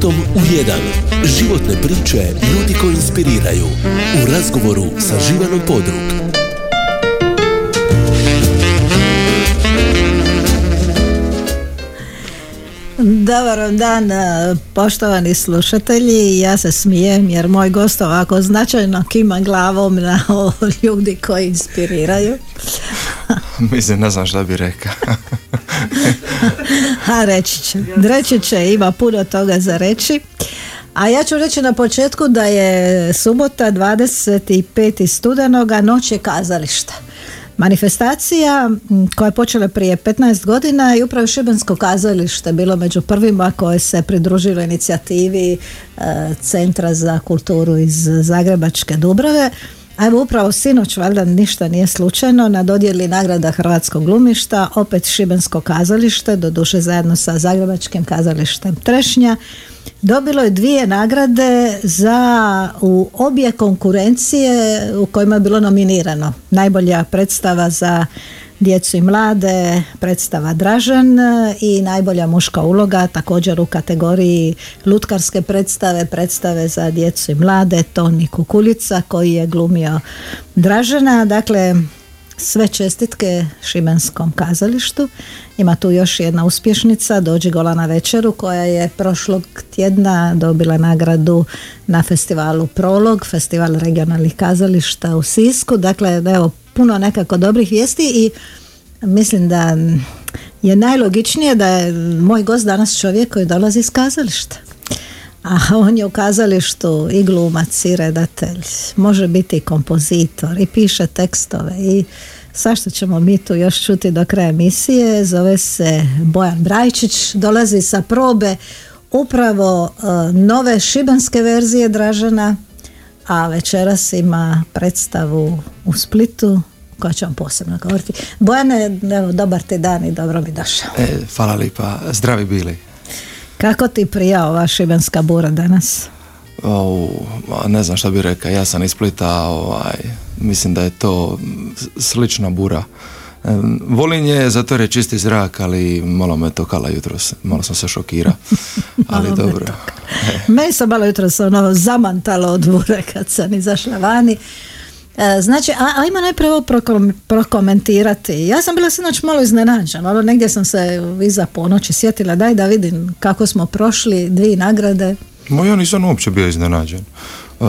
životom u jedan. Životne priče ljudi koji inspiriraju. U razgovoru sa Živanom Podrug. Dobar dan, e, poštovani slušatelji. Ja se smijem jer moj gost ovako značajno kima glavom na ljudi koji inspiriraju. Mislim, ne znam šta bi rekao. A reći će. Reći će, ima puno toga za reći. A ja ću reći na početku da je subota 25. studenoga noć je kazališta. Manifestacija koja je počela prije 15 godina i upravo Šibensko kazalište bilo među prvima koje se pridružilo inicijativi e, Centra za kulturu iz Zagrebačke Dubrave. A evo upravo sinoć, valjda ništa nije slučajno, na dodjeli nagrada Hrvatskog glumišta, opet Šibensko kazalište, doduše zajedno sa Zagrebačkim kazalištem Trešnja, dobilo je dvije nagrade za u obje konkurencije u kojima je bilo nominirano. Najbolja predstava za djecu i mlade, predstava Dražan i najbolja muška uloga također u kategoriji lutkarske predstave, predstave za djecu i mlade, Toni Kukuljica koji je glumio Dražana. Dakle, sve čestitke Šibenskom kazalištu. Ima tu još jedna uspješnica, Dođi gola na večeru, koja je prošlog tjedna dobila nagradu na festivalu Prolog, festival regionalnih kazališta u Sisku. Dakle, evo, puno nekako dobrih vijesti i mislim da je najlogičnije da je moj gost danas čovjek koji dolazi iz kazališta. A on je u kazalištu i glumac i redatelj, može biti i kompozitor i piše tekstove i što ćemo mi tu još čuti do kraja emisije. Zove se Bojan Brajčić, dolazi sa probe upravo e, nove šibenske verzije Dražana, a večeras ima predstavu u Splitu koja će vam posebno govoriti. Bojane, evo, dobar ti dan i dobro mi došao. E, hvala lipa, zdravi bili. Kako ti prija ova šibenska bura danas? O, ne znam šta bi rekao, ja sam iz Splita, ovaj, mislim da je to slična bura. Volim je zato jer je čisti zrak, ali malo me to kala jutros, malo sam se šokira, ali dobro. Meni sam malo jutros ono zamantalo od bure kad sam izašla vani. E, znači, a, a ima najprije ovo prokomentirati. Ja sam bila sinoć malo iznenađena, ono negdje sam se iza ponoći sjetila, daj da vidim kako smo prošli, dvije nagrade. Mo ja nisam uopće bio iznenađen. Uh,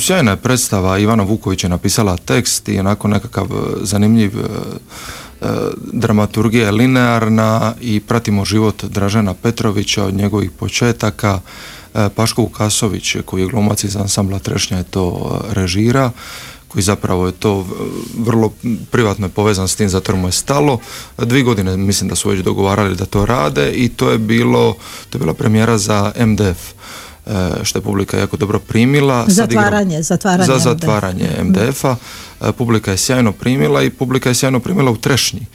sjajna je predstava, Ivana Vuković je napisala tekst i onako nekakav zanimljiv uh, dramaturgija je linearna i pratimo život Dražena Petrovića od njegovih početaka. Paško Vukasović koji je glumac iz ansambla Trešnja je to režira koji zapravo je to vrlo privatno je povezan s tim zato mu je stalo. Dvi godine mislim da su već dogovarali da to rade i to je bilo, to je bila premijera za MDF e, što je publika jako dobro primila. Zatvaranje, zatvaranje. Za zatvaranje MDF-a. E, publika je sjajno primila i publika je sjajno primila u Trešnji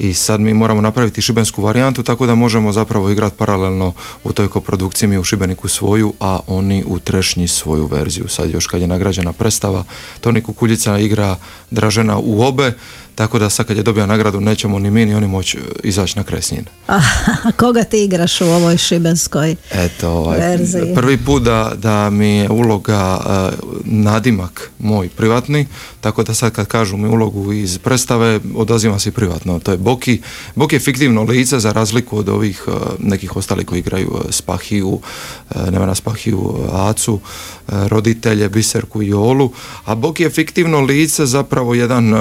i sad mi moramo napraviti šibensku varijantu tako da možemo zapravo igrati paralelno u toj koprodukciji mi u Šibeniku svoju, a oni u Trešnji svoju verziju. Sad još kad je nagrađena predstava, Toni Kukuljica igra Dražena u obe, tako da sad kad je dobio nagradu nećemo ni mi ni oni moći e, izaći na kresnjin. A koga ti igraš u ovoj šibenskoj Eto, ovaj, verziji? Prvi put da, da mi je uloga uh, nadimak moj privatni, tako da sad kad kažu mi ulogu iz predstave, odazivam se privatno. To je Boki. Boki je fiktivno lice za razliku od ovih uh, nekih ostalih koji igraju Spahiju, uh, Nevena Spahiju, Acu, roditelje, Biserku i Olu, a Boki je fiktivno lice zapravo jedan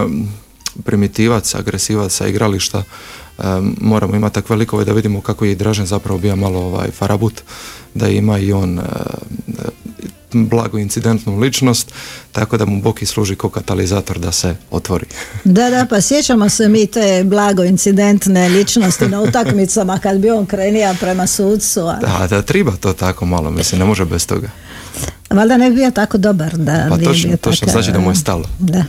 primitivac, agresivac sa igrališta moramo imati takve likove da vidimo kako je i Dražen zapravo bio malo ovaj, farabut, da ima i on blago incidentnu ličnost, tako da mu Boki služi kao katalizator da se otvori. Da, da, pa sjećamo se mi te blago incidentne ličnosti na utakmicama kad bi on krenija prema sudcu. A... Da, da, triba to tako malo, mislim, ne može bez toga. Valjda ne bi bio tako dobar da pa točno, točno znači da mu je stalo. Da.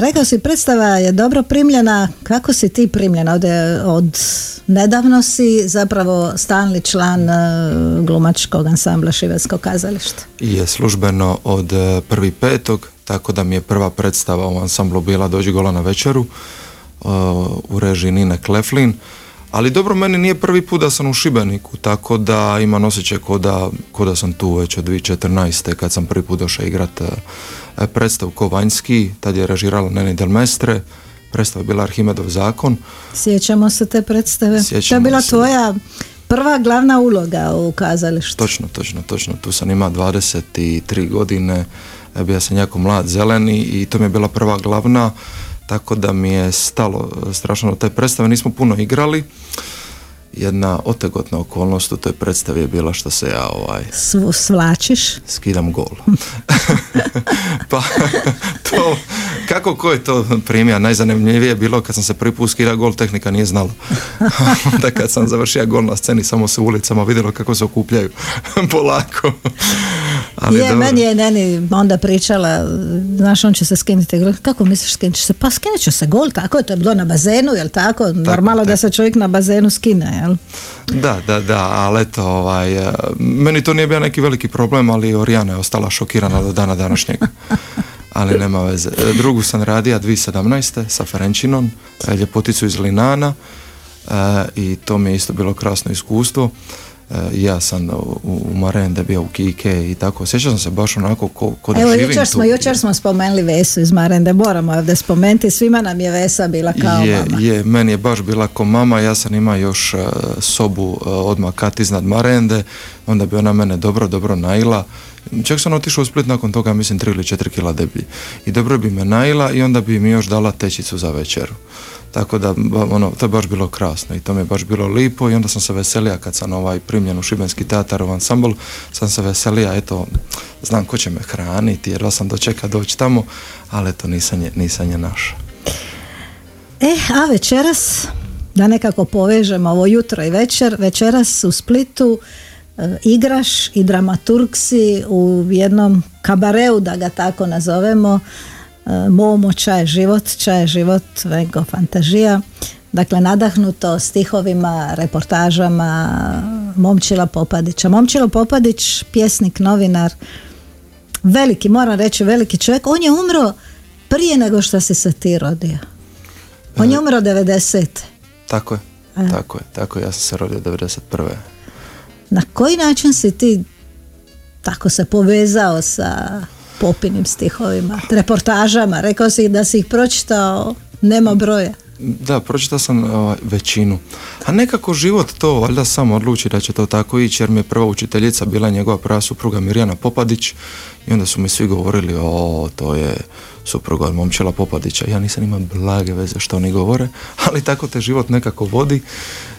Rekao si, predstava je dobro primljena. Kako si ti primljena? Ovdje od nedavno si zapravo stalni član e, glumačkog ansambla Šibenskog kazališta. Je službeno od e, prvi petog, tako da mi je prva predstava u ansamblu bila Dođi gola na večeru e, u režiji Nine Kleflin Ali dobro, meni nije prvi put da sam u Šibeniku, tako da imam osjećaj ko da, ko da sam tu već od 2014. kad sam prvi put došao igrat e, predstavu Kovanjski, tad je režirala Neni Del Mestre, predstava je bila Arhimedov zakon. Sjećamo se te predstave. to je bila tvoja prva glavna uloga u kazalištu. Točno, točno, točno. Tu sam imao 23 godine, bio sam jako mlad, zeleni i to mi je bila prva glavna, tako da mi je stalo strašno te predstave. Nismo puno igrali, jedna otegotna okolnost u toj predstavi je bila što se ja ovaj... Svlačiš? Skidam gol. pa to, kako ko je to primjer? Najzanimljivije je bilo kad sam se prvi put skida gol, tehnika nije znala. Onda kad sam završio gol na sceni, samo se ulicama vidjelo kako se okupljaju polako. Ali je, meni je Neni onda pričala, znaš, on će se skinuti. Kako misliš skinuti se? Pa skinut će se gol, tako je, to je bilo na bazenu, jel tako? tako Normalno da se čovjek na bazenu skine, jel? Da, da, da, ali eto, ovaj, e, meni to nije bio neki veliki problem, ali Orijana je ostala šokirana do dana današnjeg. ali nema veze. E, drugu sam radio 2017. sa Ferenčinom, e, ljepoticu iz Linana i to mi je isto bilo krasno iskustvo. E, ja sam u, u Marende bio u Kike i tako, sjećam sam se baš onako ko, ko da Evo, jučer smo, jučer smo spomenuli Vesu iz Marende, moramo ovdje spomenuti, svima nam je Vesa bila kao je, mama. Je, meni je baš bila kao mama, ja sam imao još uh, sobu uh, odmah kat iznad Marende, onda bi ona mene dobro, dobro najila, Čak sam otišao u Split nakon toga, mislim, 3 ili 4 kila deblji. I dobro bi me najila i onda bi mi još dala tečicu za večeru. Tako da ono, to je baš bilo krasno i to mi je baš bilo lipo i onda sam se veselija kad sam ovaj primljen u Šibenski u ansambl, sam se veselija, eto, znam ko će me hraniti jer sam dočeka doći tamo, ali eto nisam je, nisam je naša. E, a večeras, da nekako povežemo ovo jutro i večer, večeras u Splitu e, igraš i dramaturgsi u jednom kabareu, da ga tako nazovemo, Momo, čaj život, čaj život, Vengo fantažija. Dakle, nadahnuto stihovima, reportažama Momčila Popadića. Momčilo Popadić, pjesnik, novinar, veliki, moram reći, veliki čovjek. On je umro prije nego što si se ti rodio. On je e, umro 90. Tako je, e. tako je, tako je. Ja sam se rodio 91. Na koji način si ti tako se povezao sa popinim stihovima, reportažama. Rekao si da si ih pročitao, nema broja. Da, pročitao sam ovaj, većinu. A nekako život to valjda sam odluči da će to tako ići jer mi je prva učiteljica bila njegova prva supruga Mirjana Popadić i onda su mi svi govorili o to je supruga od momčela Popadića. Ja nisam imao blage veze što oni govore, ali tako te život nekako vodi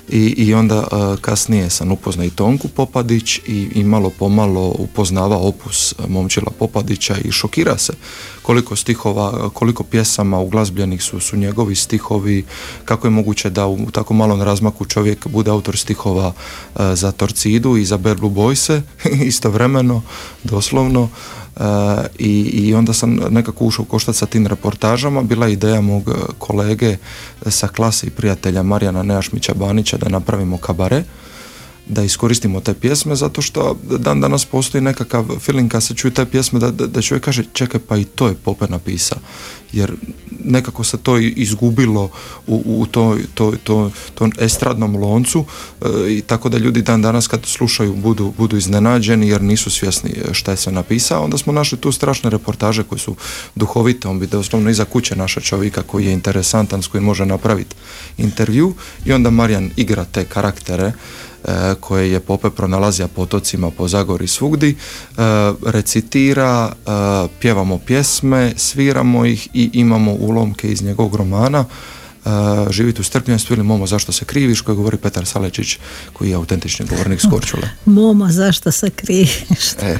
i, i onda kasnije sam upoznao i Tonku Popadić i, i malo pomalo upoznava opus Momčila Popadića i šokira se koliko stihova, koliko pjesama uglazbljenih su, su njegovi stihovi, kako je moguće da u tako malom razmaku čovjek bude autor stihova za Torcidu i za Berlu Bojse istovremeno, doslovno i, i onda sam nekako ušao koštac sa tim reportažama. Bila ideja mog kolege sa klase i prijatelja Marijana Nejašmića Banića da napravimo kabare da iskoristimo te pjesme zato što dan danas postoji nekakav feeling kad se čuje te pjesme da, da, da čovjek kaže čekaj pa i to je Pope napisao. Jer nekako se to izgubilo u, u toj, to, to, tom estradnom loncu e, i tako da ljudi dan danas kad slušaju budu, budu iznenađeni jer nisu svjesni šta je sve napisao. Onda smo našli tu strašne reportaže koje su duhovite. On bi doslovno iza kuće naša čovjeka koji je interesantan s kojim može napraviti intervju. I onda Marijan igra te karaktere E, koje je Pope pronalazija po otocima, po Zagori svugdi, e, recitira, e, pjevamo pjesme, sviramo ih i imamo ulomke iz njegovog romana živiti u strpljenosti ili Momo zašto se kriviš koji govori Petar Salečić koji je autentični govornik Skorčule. Momo zašto se kriviš. E,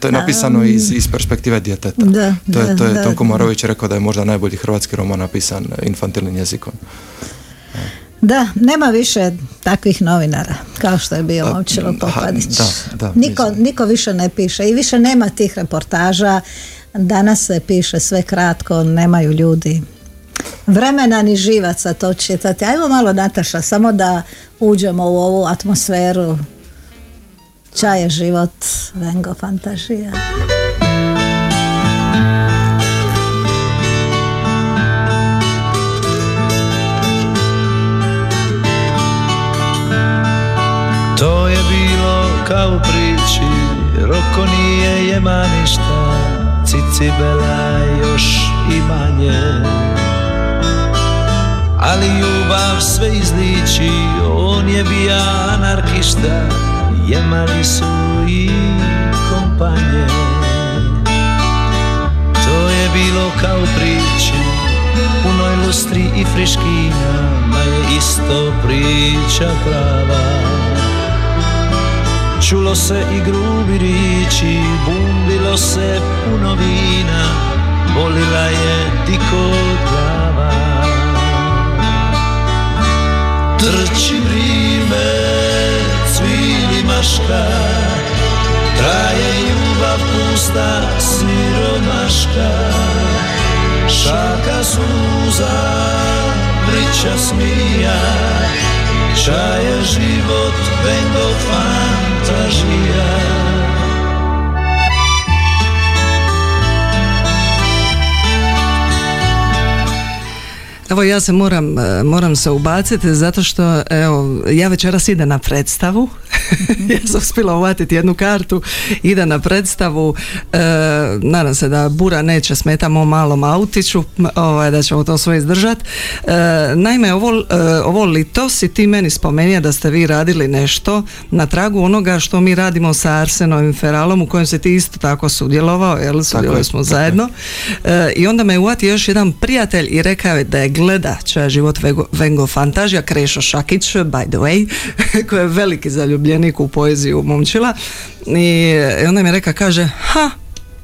to je napisano iz, iz perspektive djeteta. Da, to je, to je Tonko Marović rekao da je možda najbolji hrvatski roman napisan infantilnim jezikom. Da, nema više takvih novinara kao što je bio Momčilo Popadić. Da, niko, niko više ne piše i više nema tih reportaža. Danas se piše sve kratko, nemaju ljudi vremena ni živaca to čitati. Ajmo malo Nataša, samo da uđemo u ovu atmosferu. Čaj je život, vengo fantažija. Kao u priči Roko nije jema ništa Cicibela još i manje. Ali ljubav sve izliči On je bija anarkista Jemali su i kompanje. To je bilo kao priči Punoj lustri i friškina Ma je isto priča prava Čulo se i grubi riči, bumbilo se puno vina, bolila je tiko glava. Trči vrime, cvili maška, traje ljubav pusta, siromaška. Šaka suza, priča smija, čaje život, vengo fantazija Evo ja se moram, e, moram se ubaciti zato što evo, ja večeras idem na predstavu ja sam uspjela uvatiti jednu kartu ide na predstavu e, nadam se da bura neće smetamo malom autiću ovaj, da ćemo to sve izdržat. E, naime ovo, e, ovo lito si ti meni spomenija da ste vi radili nešto na tragu onoga što mi radimo sa Arsenovim Feralom u kojem se ti isto tako sudjelovao jel sudjelovali smo zajedno. I onda me uvati još jedan prijatelj i rekao je da je gleda čaja život Vengo Fantažija Krešo Šakić by the way koji je veliki zaljubljenik u poeziju momčila i onda mi reka kaže ha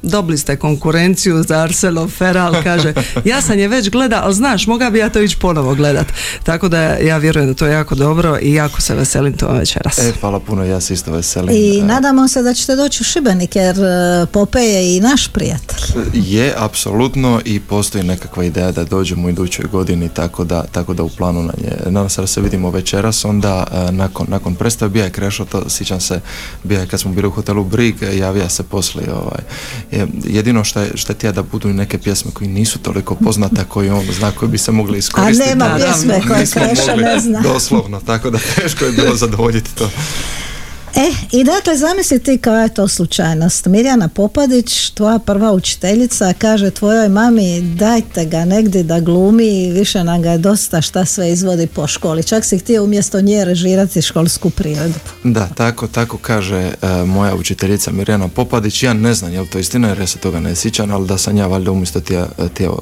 dobili ste konkurenciju za Arcelo Feral, kaže, ja sam je već gleda, ali znaš, moga bi ja to ići ponovo gledat. Tako da ja vjerujem da to je jako dobro i jako se veselim to večeras. E, hvala puno, ja se isto veselim. I nadamo se da ćete doći u Šibenik, jer e, Pope je i naš prijatelj. Je, apsolutno, i postoji nekakva ideja da dođemo u idućoj godini, tako da, tako da u planu na nje. Nadam se da se vidimo večeras, onda e, nakon, nakon predstave bija je Krešo, to sjećam se, bija je kad smo bili u hotelu Brig, javija se poslije ovaj, jedino što je, što je da budu neke pjesme koji nisu toliko poznate koji on zna koji bi se mogli iskoristiti. A nema pjesme koje Kreša ne zna. Doslovno, tako da teško je bilo zadovoljiti to. E, i dakle, zamisli ti koja je to slučajnost. Mirjana Popadić, tvoja prva učiteljica, kaže tvojoj mami dajte ga negdje da glumi, više nam ga je dosta šta sve izvodi po školi. Čak si htio umjesto nje režirati školsku priredbu. Da, tako, tako kaže e, moja učiteljica Mirjana Popadić. Ja ne znam je li to istina jer ja se toga ne sjećam, ali da sam ja valjda umjesto, tija,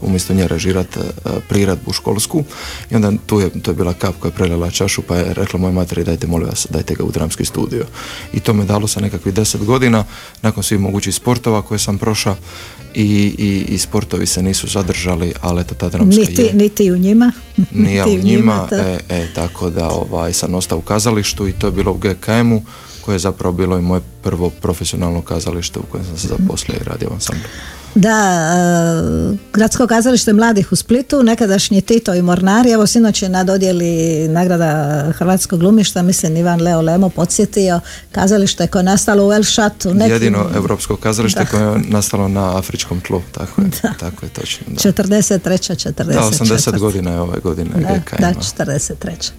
umjesto nje režirati uh, priredbu školsku. I onda tu je, to je bila kap koja je prelila čašu pa je rekla moj materi dajte molim vas, dajte ga u dramski studio i to me dalo sa nekakvih deset godina nakon svih mogućih sportova koje sam prošao i, i, i sportovi se nisu zadržali, ali eto ta dramska niti, je. Niti u njima. Nije u njima, e, e, tako da ovaj, sam ostao u kazalištu i to je bilo u GKM-u koje je zapravo bilo i moje prvo profesionalno kazalište u kojem sam se zaposlio i radio sam. Da, e, Gradsko kazalište mladih u Splitu, nekadašnji Tito i Mornari, evo sinoć je na dodjeli nagrada Hrvatskog glumišta, mislim Ivan Leo Lemo podsjetio kazalište koje je nastalo u El Šatu. Jedino evropsko kazalište koje je nastalo na afričkom tlu, tako je, tako je točno. Da. 43. 44. Da, 80 godina je ove godine. Da, da, 43.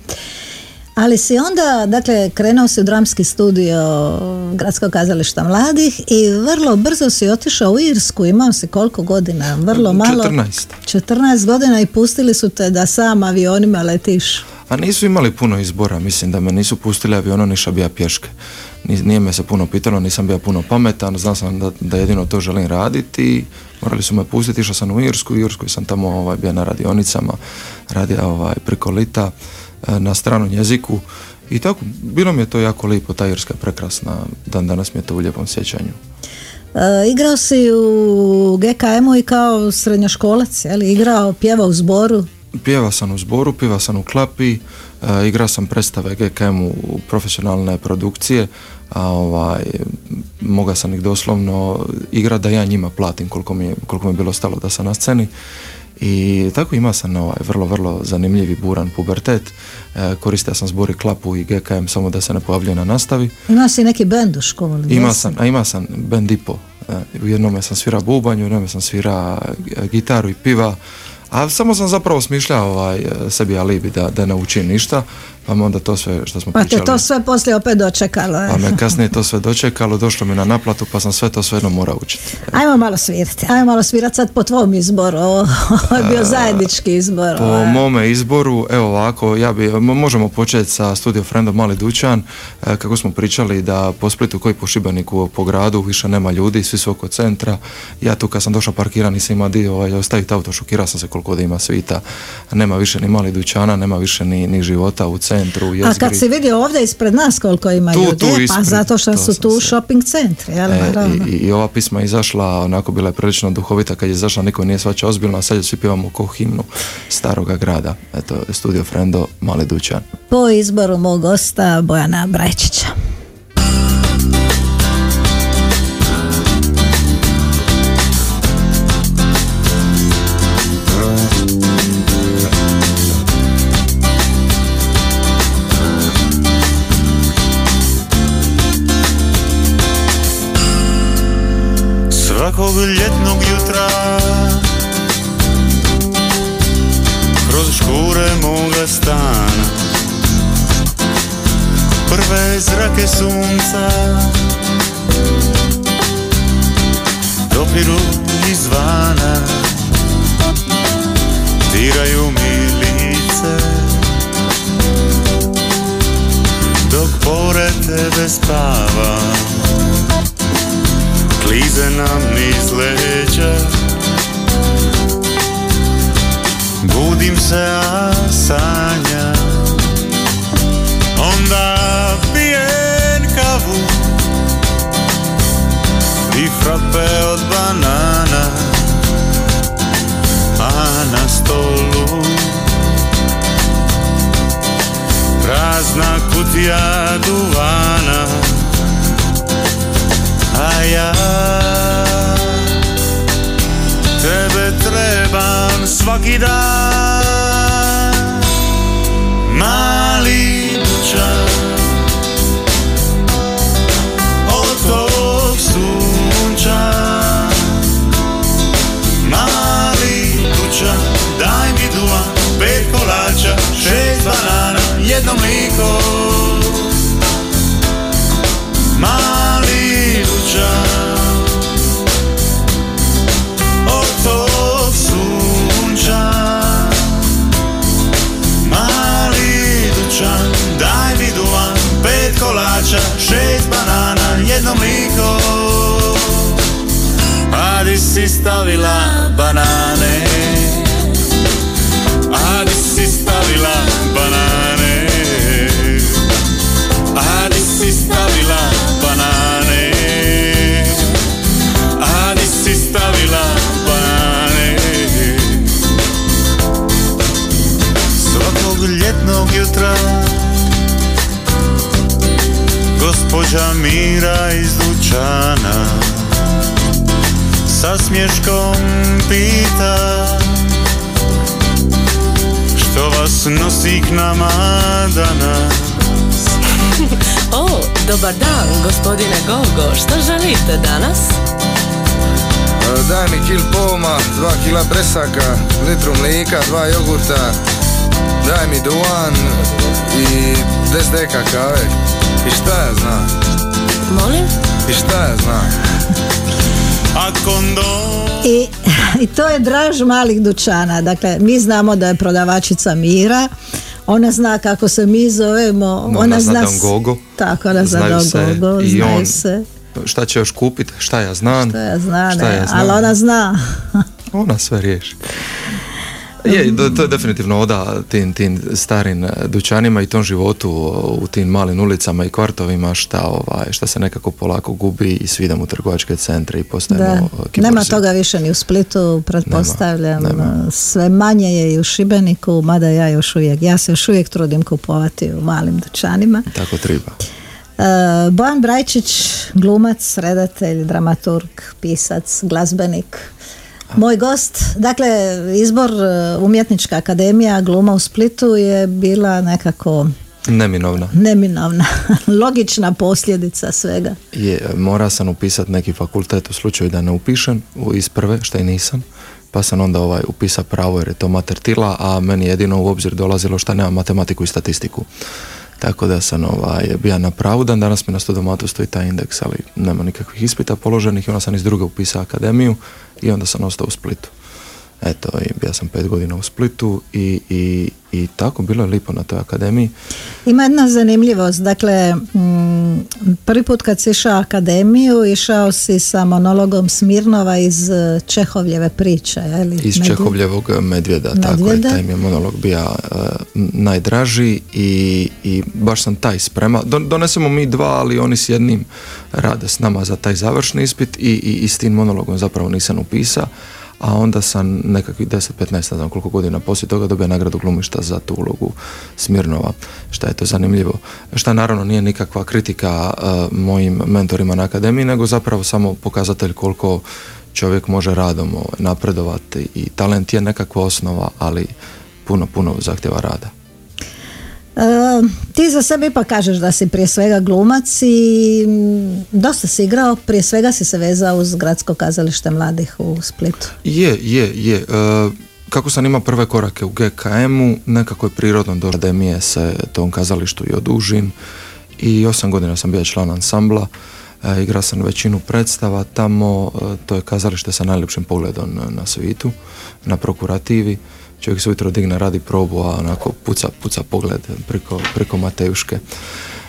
Ali si onda, dakle, krenuo si u dramski studio Gradskog kazališta mladih i vrlo brzo si otišao u Irsku, imao si koliko godina? Vrlo malo. 14. 14 godina i pustili su te da sam avionima letiš. A nisu imali puno izbora, mislim da me nisu pustili avionom niša bija pješke. Nije me se puno pitalo, nisam bio puno pametan, znao sam da, da jedino to želim raditi morali su me pustiti, išao sam u Irsku, u Irsku sam tamo ovaj, bio na radionicama, radio ovaj, preko lita na stranom jeziku i tako, bilo mi je to jako lijepo, ta Irska je prekrasna, dan danas mi je to u lijepom sjećanju. E, igrao si u GKM-u i kao srednjoškolac, je li? Igrao, pjevao u zboru? Pjevao sam u zboru, pjevao sam u klapi, e, igrao sam predstave GKM u profesionalne produkcije, a ovaj, mogao sam ih doslovno igrati da ja njima platim koliko mi, je, koliko mi je bilo stalo da sam na sceni i tako imao sam ovaj vrlo, vrlo zanimljivi buran pubertet. E, koristio sam zbori klapu i GKM samo da se ne pojavljuje na nastavi. Ima si neki bend u školi? Ima sam, a ima sam bend i po. E, u jednome sam svira bubanj, u jednome sam svira e, gitaru i piva, A samo sam zapravo smišljao ovaj, sebi alibi da, da ne učim ništa, pa me onda to sve što smo Pa te pričali. to sve poslije opet dočekalo. Pa me kasnije to sve dočekalo, došlo mi na naplatu, pa sam sve to svejedno morao učiti. Ajmo malo svirati, ajmo malo svirati sad po tvom izboru, ovo ovo je bio zajednički izbor. Po ovaj. mome izboru, evo ovako, ja bi, mo- možemo početi sa Studio Friendom Mali Dućan, kako smo pričali da po Splitu koji po Šibeniku po gradu više nema ljudi, svi su oko centra. Ja tu kad sam došao parkiran nisam imao dio ovaj, ostaviti auto, šokirao sam se koliko da ima svita. Nema više ni mali dućana, nema više ni, ni života u centru, u A jezgri. kad si vidio ovdje ispred nas koliko ima Tu, ljudi, tu pa ispred, zato što to su tu se- shopping centri, jel, E, i, i ova pisma izašla, onako bila je prilično duhovita kad je izašla, niko je nije svačao ozbiljno, a sad je svi pivamo ko himnu staroga grada. Eto, Studio Frendo, Mali Dućan. Po izboru mog gosta Bojana Brajčića. Svakog ljetnog jutra. Kroz škure moga stana. Prve zrake sunca. Dopiru izvana. Diraju mi lice. Dok pored tebe spavam klize nam niz leđa Budim se, a sanja. Onda pijen kavu I frape od banana A na stolu Prazna kutija duvana ja. Tebe trebam svaki dan. Mali dućan želite danas? E, Daj mi kil poma, dva kila bresaka, litru mlika, dva jogurta, daj mi duvan i 10 deka kave. I šta ja znam? Molim? I šta ja znam? A kondom I, I to je draž malih dućana. Dakle, mi znamo da je prodavačica Mira. Ona zna kako se mi zovemo. No, ona zna Don Gogo. Tako, ona zna Znaju Don se Gogo, i on- se. Šta će još kupiti, šta ja znam. To ja znam, šta ja znam. ali ona zna. Ona sve riješi. Je, to je definitivno oda tim, tim starim dućanima i tom životu u tim malim ulicama i kvartovima šta, ovaj, šta se nekako polako gubi i svi idemo u trgovačke centre i postajemo. Nema toga više ni u Splitu, pretpostavljam. nema. Sve manje je i u Šibeniku, mada ja još uvijek, ja se još uvijek trudim kupovati u malim dućanima. Tako treba. E, Bojan Brajčić, glumac, redatelj, dramaturg, pisac, glazbenik. Moj gost, dakle, izbor e, Umjetnička akademija gluma u Splitu je bila nekako Neminovna. neminovna, logična posljedica svega. Je, mora sam upisati neki fakultet u slučaju da ne upišem iz prve, što i nisam. pa sam onda ovaj upisao pravo jer je to mater tila, a meni je jedino u obzir dolazilo šta nema matematiku i statistiku. Tako da sam ovaj, bio na pravu dan, danas mi na studomatu stoji taj indeks, ali nema nikakvih ispita položenih i onda sam iz druge upisao akademiju i onda sam ostao u Splitu. Eto, i bio sam pet godina u Splitu i, i, i tako, bilo je lipo na toj akademiji. Ima jedna zanimljivost, dakle, mm, prvi put kad si išao akademiju, išao si sa monologom Smirnova iz eh, Čehovljeve priče, je li? Iz Medvjed- Čehovljevog medvjeda, tako je, Medvjeda. taj mi je monolog bio uh, najdraži i, i baš sam taj sprema. Don- donesemo mi dva, ali oni s jednim rade s nama za taj završni ispit i, i, i s tim monologom zapravo nisam upisao, a onda sam nekakvih 10-15, ne znam koliko godina poslije toga dobio nagradu glumišta za tu ulogu Smirnova, šta je to zanimljivo. Šta naravno nije nikakva kritika uh, mojim mentorima na akademiji, nego zapravo samo pokazatelj koliko čovjek može radom ovaj, napredovati i talent je nekakva osnova, ali puno, puno zahtjeva rada. E, ti za sebe ipak kažeš da si prije svega glumac i dosta si igrao, prije svega si se vezao uz gradsko kazalište mladih u Splitu. Je, je, je. E, kako sam imao prve korake u GKM-u, nekako je prirodno do akademije se tom kazalištu i odužim i osam godina sam bio član ansambla, e, igrao sam većinu predstava tamo, e, to je kazalište sa najljepšim pogledom na, na svijetu, na prokurativi. Čovjek se ujutro digne, radi probu, a onako puca, puca pogled preko, preko Matejuške.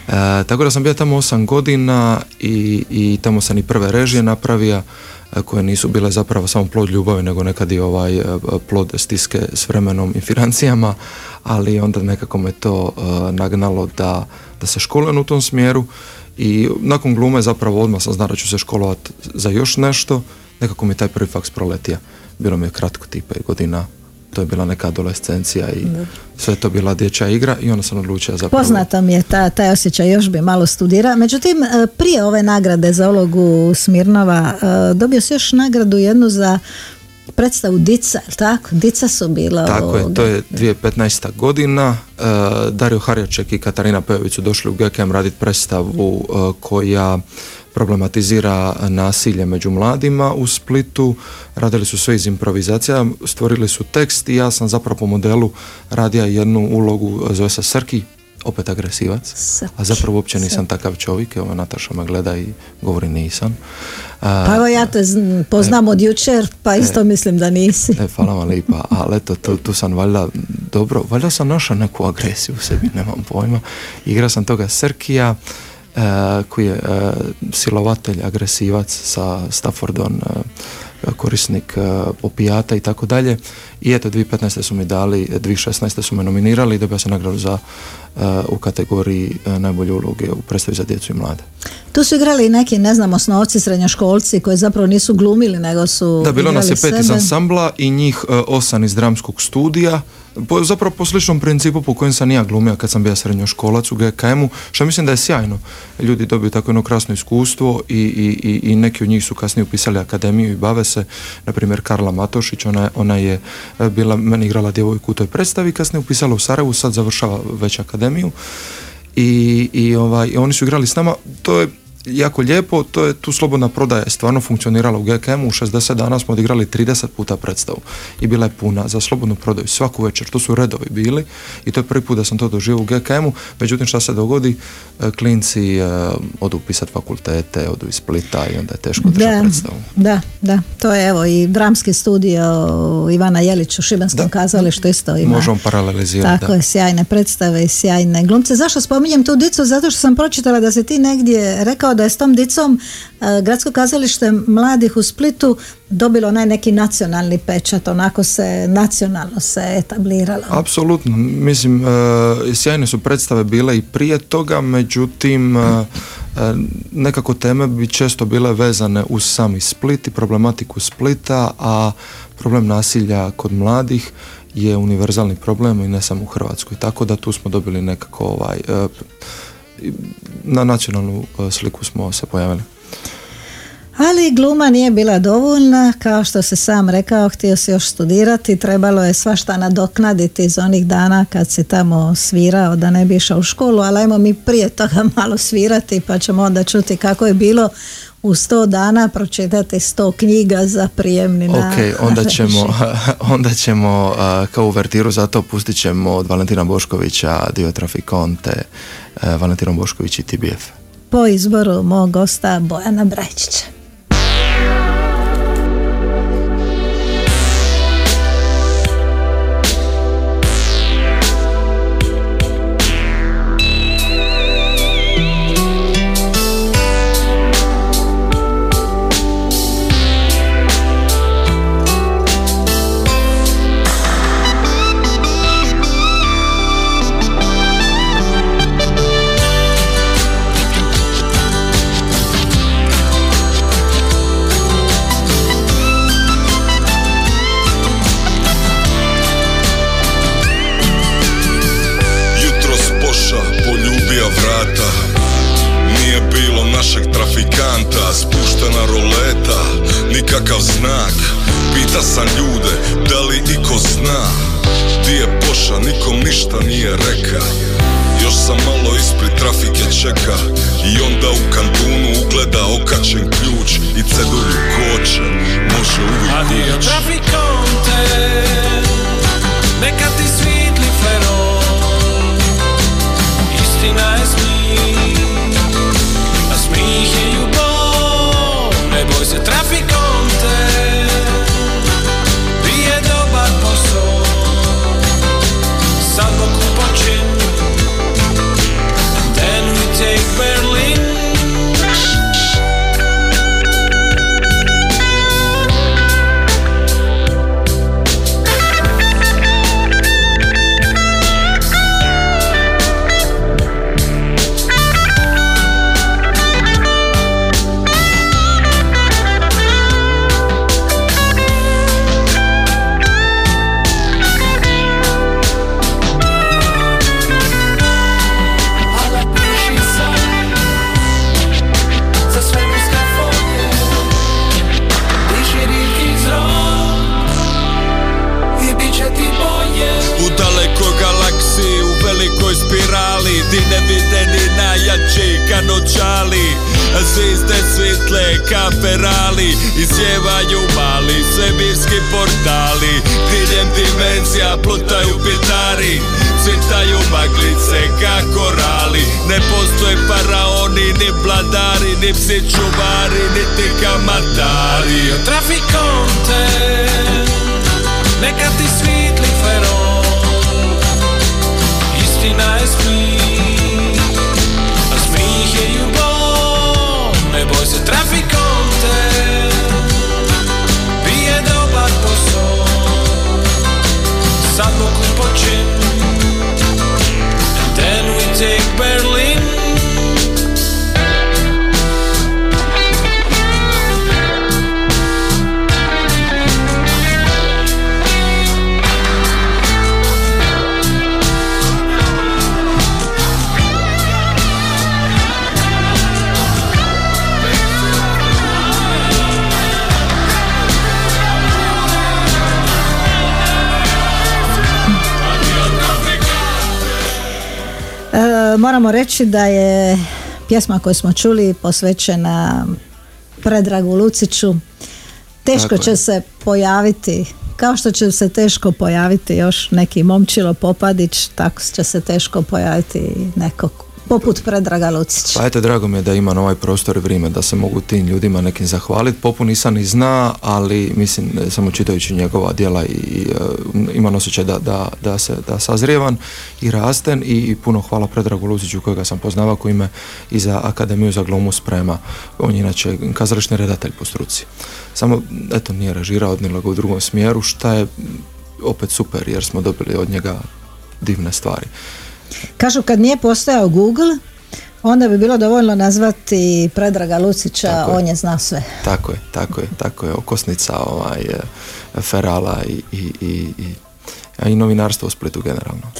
E, tako da sam bio tamo osam godina i, i tamo sam i prve režije napravio e, koje nisu bile zapravo samo plod ljubavi nego nekad i ovaj e, plod stiske s vremenom i financijama ali onda nekako me to e, nagnalo da, da se školujem u tom smjeru. I nakon glume zapravo odmah sam znao da ću se školovati za još nešto. Nekako mi taj prvi faks proletio. Bilo mi je kratko tih pet godina to je bila neka adolescencija i sve je to bila dječja igra i onda sam odlučio zapravo Poznato mi je ta, taj osjećaj, još bi malo studira. Međutim, e, prije ove nagrade za ulogu Smirnova, e, dobio si još nagradu jednu za predstavu Dica, tako? Dica su bila Tako je, u- to je 2015. godina. E, Dario Harjaček i Katarina Pejović su došli u GKM raditi predstavu e, koja problematizira nasilje među mladima u Splitu. Radili su sve iz improvizacija, stvorili su tekst i ja sam zapravo po modelu radio jednu ulogu, zove se Srki, opet agresivac. Srki, A zapravo uopće nisam takav čovjek, evo Nataša me gleda i govori nisam. A, Pa evo ja te zn- poznam od jučer, pa isto mislim da nisi. E, hvala vam lipa, ali eto, tu, tu sam valjda dobro, valjda sam našao neku agresiju u sebi, nemam pojma. Igrao sam toga Srkija, e, koji je e, silovatelj, agresivac sa Staffordom, e, korisnik e, opijata i tako dalje. I eto, 2015. su mi dali, 2016. su me nominirali i dobio sam nagradu za e, u kategoriji e, najbolje uloge u predstavi za djecu i mlade. Tu su igrali i neki, ne znam, osnovci, srednjoškolci koji zapravo nisu glumili, nego su Da, bilo nas je pet iz ansambla i njih e, osam iz dramskog studija. Po, zapravo po sličnom principu po kojem sam ja glumio kad sam bio srednjoškolac u GKM-u, što mislim da je sjajno. Ljudi dobiju tako jedno krasno iskustvo i, i, i, i neki od njih su kasnije upisali akademiju i bave se, na primjer Karla Matošić, ona, ona je e, bila, meni igrala djevojku u toj predstavi, kasnije upisala u Sarajevu, sad završava već akademiju i, i, ovaj, i oni su igrali s nama, to je jako lijepo, to je tu slobodna prodaja je stvarno funkcionirala u GKM-u, u 60 dana smo odigrali 30 puta predstavu i bila je puna za slobodnu prodaju svaku večer, to su redovi bili i to je prvi put da sam to doživio u GKM-u, međutim šta se dogodi, E, klinci e, odu upisati fakultete, odu iz Splita i onda je teško držati predstavu. da, da, to je evo i dramski studio Ivana Jelić u Šibenskom Da. kazalištu isto ima. Možemo paralelizirati. Tako da. je, sjajne predstave i sjajne glumce. Zašto spominjem tu dicu? Zato što sam pročitala da se ti negdje rekao da je s tom dicom e, gradsko kazalište mladih u Splitu dobilo onaj neki nacionalni pečat, onako se nacionalno se etabliralo. Apsolutno, mislim, e, sjajne su predstave bile i prije toga, međutim, e, nekako teme bi često bile vezane uz sami Split i problematiku Splita, a problem nasilja kod mladih je univerzalni problem i ne samo u Hrvatskoj, tako da tu smo dobili nekako ovaj, na nacionalnu e, sliku smo se pojavili. Ali gluma nije bila dovoljna, kao što se sam rekao, htio si još studirati, trebalo je svašta nadoknaditi iz onih dana kad si tamo svirao da ne bi išao u školu, ali ajmo mi prije toga malo svirati pa ćemo onda čuti kako je bilo u sto dana pročitati sto knjiga za prijemni na Ok, onda ćemo, onda ćemo a, kao uvertiru za to pustit ćemo od Valentina Boškovića Dio Trafikonte, Valentina Bošković i TBF. Po izboru mog gosta Bojana Brajčića. Nikakav znak? Pita sam ljude, da li iko zna? Di je poša, nikom ništa nije reka. Još sam malo ispred trafike čeka. I onda u kantunu ugleda okačen ključ I cedulju koče, može uvijek Adio ući trafikonte Neka ti svitli moramo reći da je pjesma koju smo čuli posvećena Predragu Luciću. Teško Tako će je. se pojaviti, kao što će se teško pojaviti još neki momčilo Popadić, tako će se teško pojaviti neko poput Predraga Lucića. Pa eto, drago mi je da imam ovaj prostor i vrijeme da se mogu tim ljudima nekim zahvaliti. Popu nisam ni zna, ali mislim, samo čitajući njegova djela i e, imam osjećaj da, da, da, se, da sazrijevan i rasten i puno hvala Predragu Luciću kojega sam poznavao koji me i za Akademiju za glumu sprema. On je inače kazališni redatelj po struci. Samo, eto, nije režirao, odnilo ga u drugom smjeru, šta je opet super jer smo dobili od njega divne stvari. Kažu kad nije postojao Google, onda bi bilo dovoljno nazvati Predraga Lucića, Tako on je zna sve. Tako je, tako je, tako je. Okosnica ovaj, e, Ferala i, i, i, i, i novinarstvo u Splitu generalno.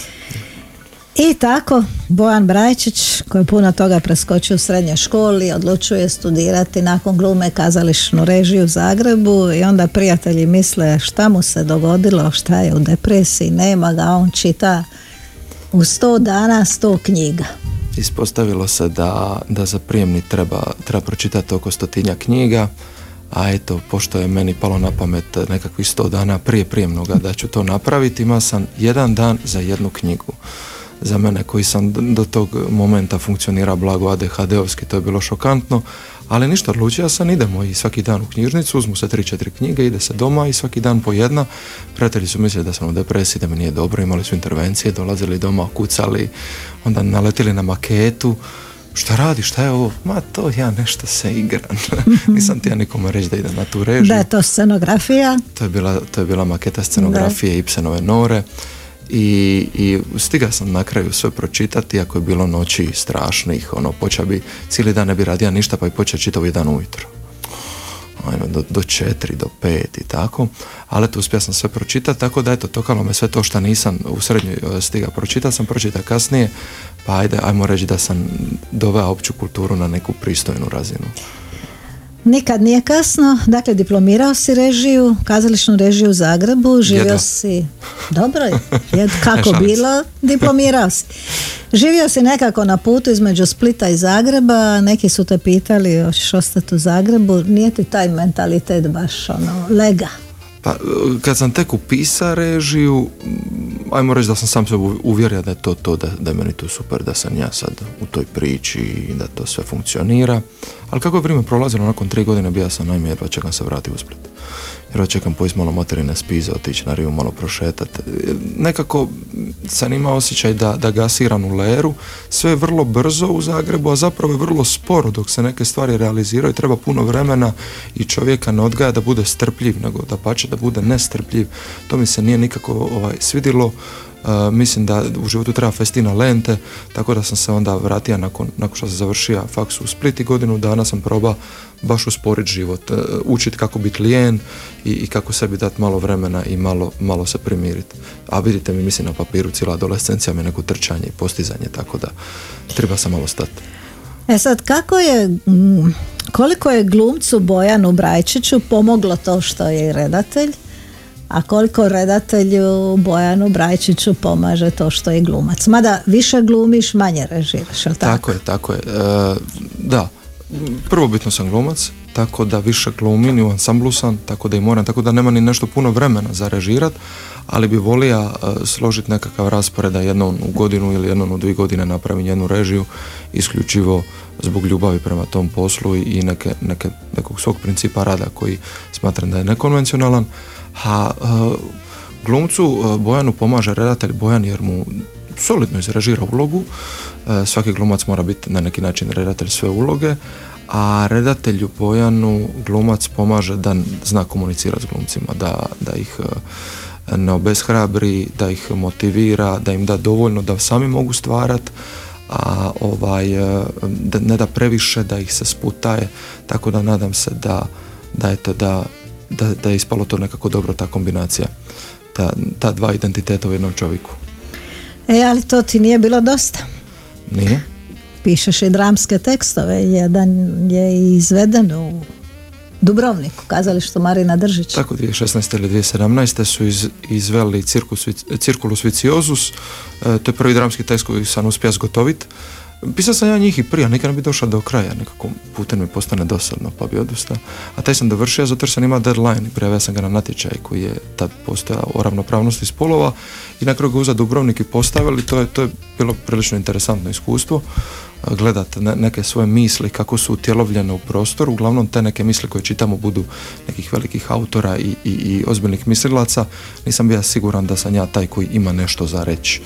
I tako, Bojan Brajčić, koji je puno toga preskočio u srednjoj školi, odlučuje studirati nakon glume kazališnu režiju u Zagrebu i onda prijatelji misle šta mu se dogodilo, šta je u depresiji, nema ga, on čita u sto dana sto knjiga. ispostavilo se da, da za prijemni treba, treba pročitati oko stotinja knjiga, a eto, pošto je meni palo na pamet nekakvih sto dana prije prijemnoga da ću to napraviti, imao sam jedan dan za jednu knjigu. Za mene koji sam do tog momenta funkcionira blago ADHD-ovski, to je bilo šokantno, ali ništa, odlučio sam, idemo i svaki dan u knjižnicu, uzmu se tri, četiri knjige, ide se doma i svaki dan po jedna. Prijatelji su mislili da sam u depresiji, da mi nije dobro, imali su intervencije, dolazili doma, kucali, onda naletili na maketu, šta radi, šta je ovo? Ma to ja nešto se igram. Nisam ti ja nikome reći da idem na tu režiju. Da je to scenografija. To je bila, to je bila maketa scenografije Ibsenove Nore i, i stiga sam na kraju sve pročitati, ako je bilo noći strašnih, ono, počeo bi, cijeli dan ne bi radio ništa, pa i počeo čitao jedan ujutro. Ajme, do, do četiri, do pet i tako, ali to uspio sam sve pročitati, tako da eto, tokalo me sve to što nisam u srednjoj e, stiga pročitao, sam pročitao kasnije, pa ajde, ajmo reći da sam doveo opću kulturu na neku pristojnu razinu. Nikad nije kasno, dakle diplomirao si režiju, kazališnu režiju u Zagrebu, živio Jedva. si, dobro je, kako bilo, diplomirao si. Živio si nekako na putu između Splita i Zagreba, neki su te pitali hoćeš ostati u Zagrebu, nije ti taj mentalitet baš ono, lega. Pa, kad sam tek upisao režiju, ajmo reći da sam sam se uvjerio da je to to, da, da je meni tu super, da sam ja sad u toj priči i da to sve funkcionira. Ali kako je vrijeme prolazilo, nakon tri godine bio sam najme jedva čekam se vratiti u Split. Jedva čekam pojesti malo materine spize, otići na rivu, malo prošetati. Nekako sam imao osjećaj da, da gasiram u leru, sve je vrlo brzo u Zagrebu, a zapravo je vrlo sporo dok se neke stvari realiziraju, treba puno vremena i čovjeka ne odgaja da bude strpljiv, nego da pače da bude nestrpljiv. To mi se nije nikako ovaj, svidilo. Uh, mislim da u životu treba festina lente, tako da sam se onda vratio nakon, nakon što sam završio faks u Split i godinu dana sam probao baš usporiti život, uh, učiti kako biti lijen i, i kako sebi dati malo vremena i malo, malo se primiriti. A vidite mi, mislim na papiru cijela adolescencija mi je neko trčanje i postizanje, tako da treba sam malo stati. E sad, kako je, mm, koliko je glumcu Bojanu Brajčiću pomoglo to što je redatelj, a koliko redatelju Bojanu Brajčiću pomaže to što je glumac. Mada više glumiš, manje režiraš, tako? Tako je, tako je. E, da, prvobitno sam glumac, tako da više glumim i u ansamblu sam, tako da i moram, tako da nema ni nešto puno vremena za režirat, ali bi volio složiti nekakav raspored da jednom u godinu ili jednom u dvije godine napravim jednu režiju isključivo zbog ljubavi prema tom poslu i neke, neke, nekog svog principa rada koji smatram da je nekonvencionalan. A e, glumcu e, Bojanu pomaže redatelj Bojan jer mu solidno izrežira ulogu. E, svaki glumac mora biti na neki način redatelj sve uloge, a redatelju Bojanu glumac pomaže da zna komunicirati s glumcima, da, da ih ne obeshrabri, da ih motivira, da im da dovoljno da sami mogu stvarat, a ovaj, ne da previše, da ih se sputaje, tako da nadam se da, da, eto, da, da, da je ispalo to nekako dobro ta kombinacija, ta, ta dva identiteta u jednom čovjeku. E, ali to ti nije bilo dosta. Nije? Pišeš i dramske tekstove, jedan je izveden u Dubrovniku, kazalištu Marina Držić. Tako 2016. ili 2017. su iz, izveli Cirkus, Circulus Viciosus, e, to je prvi dramski tekst koji sam uspio zgotovit. Pisao sam ja njih i prije, nikad ne bi došao do kraja, nekako putem mi postane dosadno, pa bi odustao. A taj sam dovršio zato jer sam imao deadline. Prijavio sam ga na natječaj koji je tad postojao o ravnopravnosti spolova i na kraju ga uza Dubrovnik i postavili, to je, to je bilo prilično interesantno iskustvo a, gledat ne- neke svoje misli kako su utjelovljene u prostoru, uglavnom te neke misli koje čitamo budu nekih velikih autora i, i, i ozbiljnih mislilaca, nisam bio siguran da sam ja taj koji ima nešto za reći.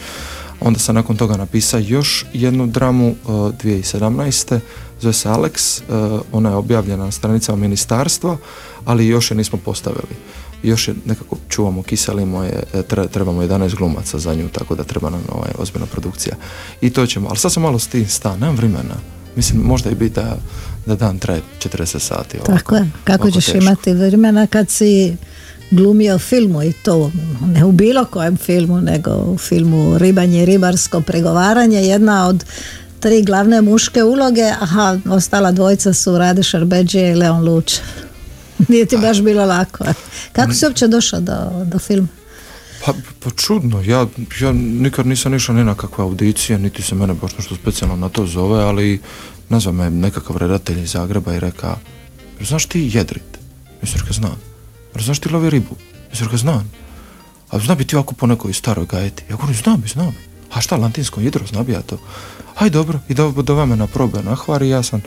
Onda sam nakon toga napisao još jednu dramu uh, 2017. Zove se Alex, uh, ona je objavljena na stranicama ministarstva, ali još je nismo postavili. Još je nekako čuvamo, kiselimo je, e, tre- trebamo 11 glumaca za nju, tako da treba nam ovaj, ozbiljna produkcija. I to ćemo, ali sad sam malo s tim stan, nemam vremena. Mislim, možda i biti da, da dan traje 40 sati. Ovako, Tako je, kako ćeš teško. imati vremena kad si glumio filmu i to ne u bilo kojem filmu nego u filmu Ribanje i ribarsko pregovaranje jedna od tri glavne muške uloge aha, ostala dvojica su Rade Šarbeđije i Leon Luč nije ti baš bilo lako kako si uopće došao do, do filma? Pa, pa čudno, ja, ja nikad nisam išao ni na kakve audicije, niti se mene baš nešto specijalno na to zove, ali nazva me nekakav redatelj iz Zagreba i reka, "Jel znaš ti jedrit? Rekao, znam. "Jel znaš ti lovi ribu? Sam rekao, znam. A zna bi ti ovako po nekoj staroj gajeti? Ja govorim, znam bi, znam bi. A šta, lantinsko jedro, zna bi ja to? Aj dobro, i do, dove me na probe na hvar i ja sam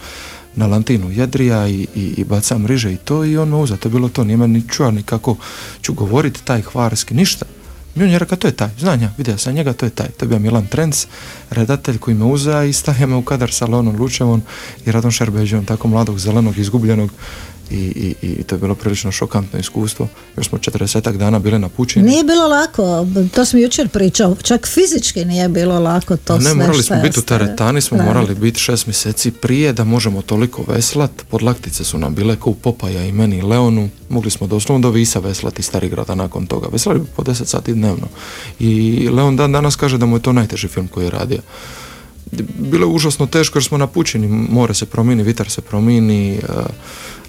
na lantinu jedrija i, i, i bacam riže i to i on me uza, to bilo to, nije ni čuo ni kako ću govoriti taj hvarski, ništa. I on je rekao, to je taj, znam ja, vidio sam njega, to je taj. To je bio Milan Trenc, redatelj koji me uza i stavio me u kadar sa Leonom Lučevom i Radom Šerbeđom, tako mladog, zelenog, izgubljenog i, i, i to je bilo prilično šokantno iskustvo. Još smo 40 dana bili na pučini. Nije bilo lako, to sam jučer pričao, čak fizički nije bilo lako to ne, sve morali smo biti u teretani, smo radili. morali biti šest mjeseci prije da možemo toliko veslat. Podlaktice su nam bile kao u Popaja i meni i Leonu. Mogli smo doslovno do Visa veslati Starigrada nakon toga. Veslali bi po 10 sati dnevno. I Leon dan danas kaže da mu je to najteži film koji je radio. Bilo je užasno teško jer smo napučeni, more se promijeni, vitar se promijeni, eh,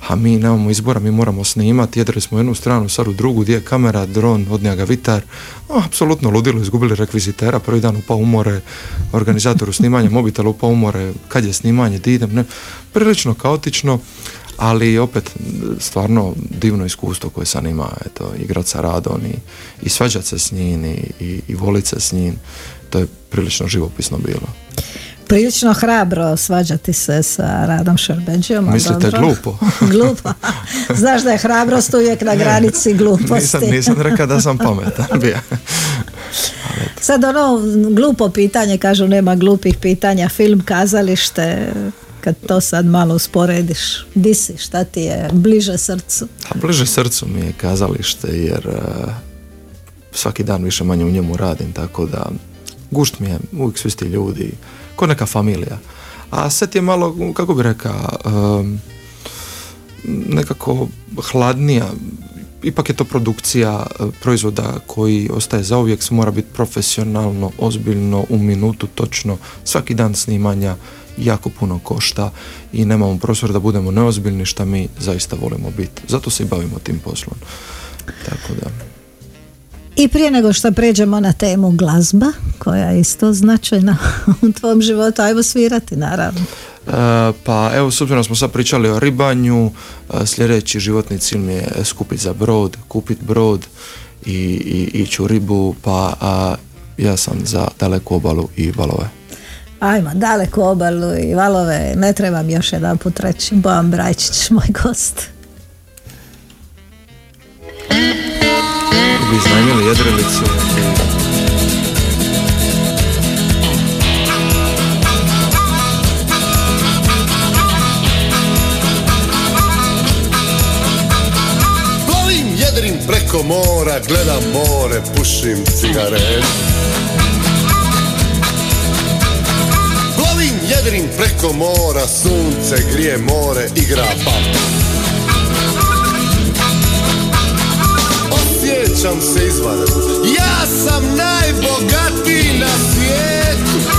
a mi nemamo izbora, mi moramo snimati, jedili smo jednu stranu, sad u drugu, gdje je kamera, dron, odnija ga vitar, O, apsolutno ludilo, izgubili rekvizitera, prvi dan upao umore, organizatoru snimanja mobitela upao umore, kad je snimanje, di idem, ne, prilično kaotično, ali opet stvarno divno iskustvo koje sam ima, eto, igrat sa Radon i, i svađat se s njim i, i, i volit se s njim, to je prilično živopisno bilo. Prilično hrabro svađati se sa Radom Šerbeđijom. Mislite dobro. glupo? glupo. Znaš da je hrabrost uvijek na granici gluposti. nisam, nisam rekao da sam pametan bio. Sad ono glupo pitanje, kažu nema glupih pitanja, film, kazalište, kad to sad malo usporediš, di si, šta ti je bliže srcu? A bliže srcu mi je kazalište jer eh, svaki dan više manje u njemu radim, tako da gušt mi je, uvijek su isti ljudi, ko neka familija. A set je malo, kako bi rekao, em, nekako hladnija, ipak je to produkcija e, proizvoda koji ostaje zauvijek, mora biti profesionalno, ozbiljno, u minutu točno, svaki dan snimanja jako puno košta i nemamo prostor da budemo neozbiljni šta mi zaista volimo biti. Zato se i bavimo tim poslom. Tako da. I prije nego što pređemo na temu glazba, koja je isto značajna u tvom životu, ajmo svirati naravno. E, pa evo, s obzirom smo sad pričali o ribanju, e, sljedeći životni cilj mi je skupiti za brod, kupit brod i, i ići u ribu, pa a, ja sam za daleku obalu i valove. Ajmo, daleku obalu i valove, ne trebam još jedan put reći, Bojan Brajčić, moj gost. bi iznajmili jedrilicu. Plovim, jedrim preko mora, gledam more, pušim cigaret. Plovim, jedrim preko mora, sunce grije more, igra bam. Osjećam se izvanredno, ja sam najbogatiji na svijetu.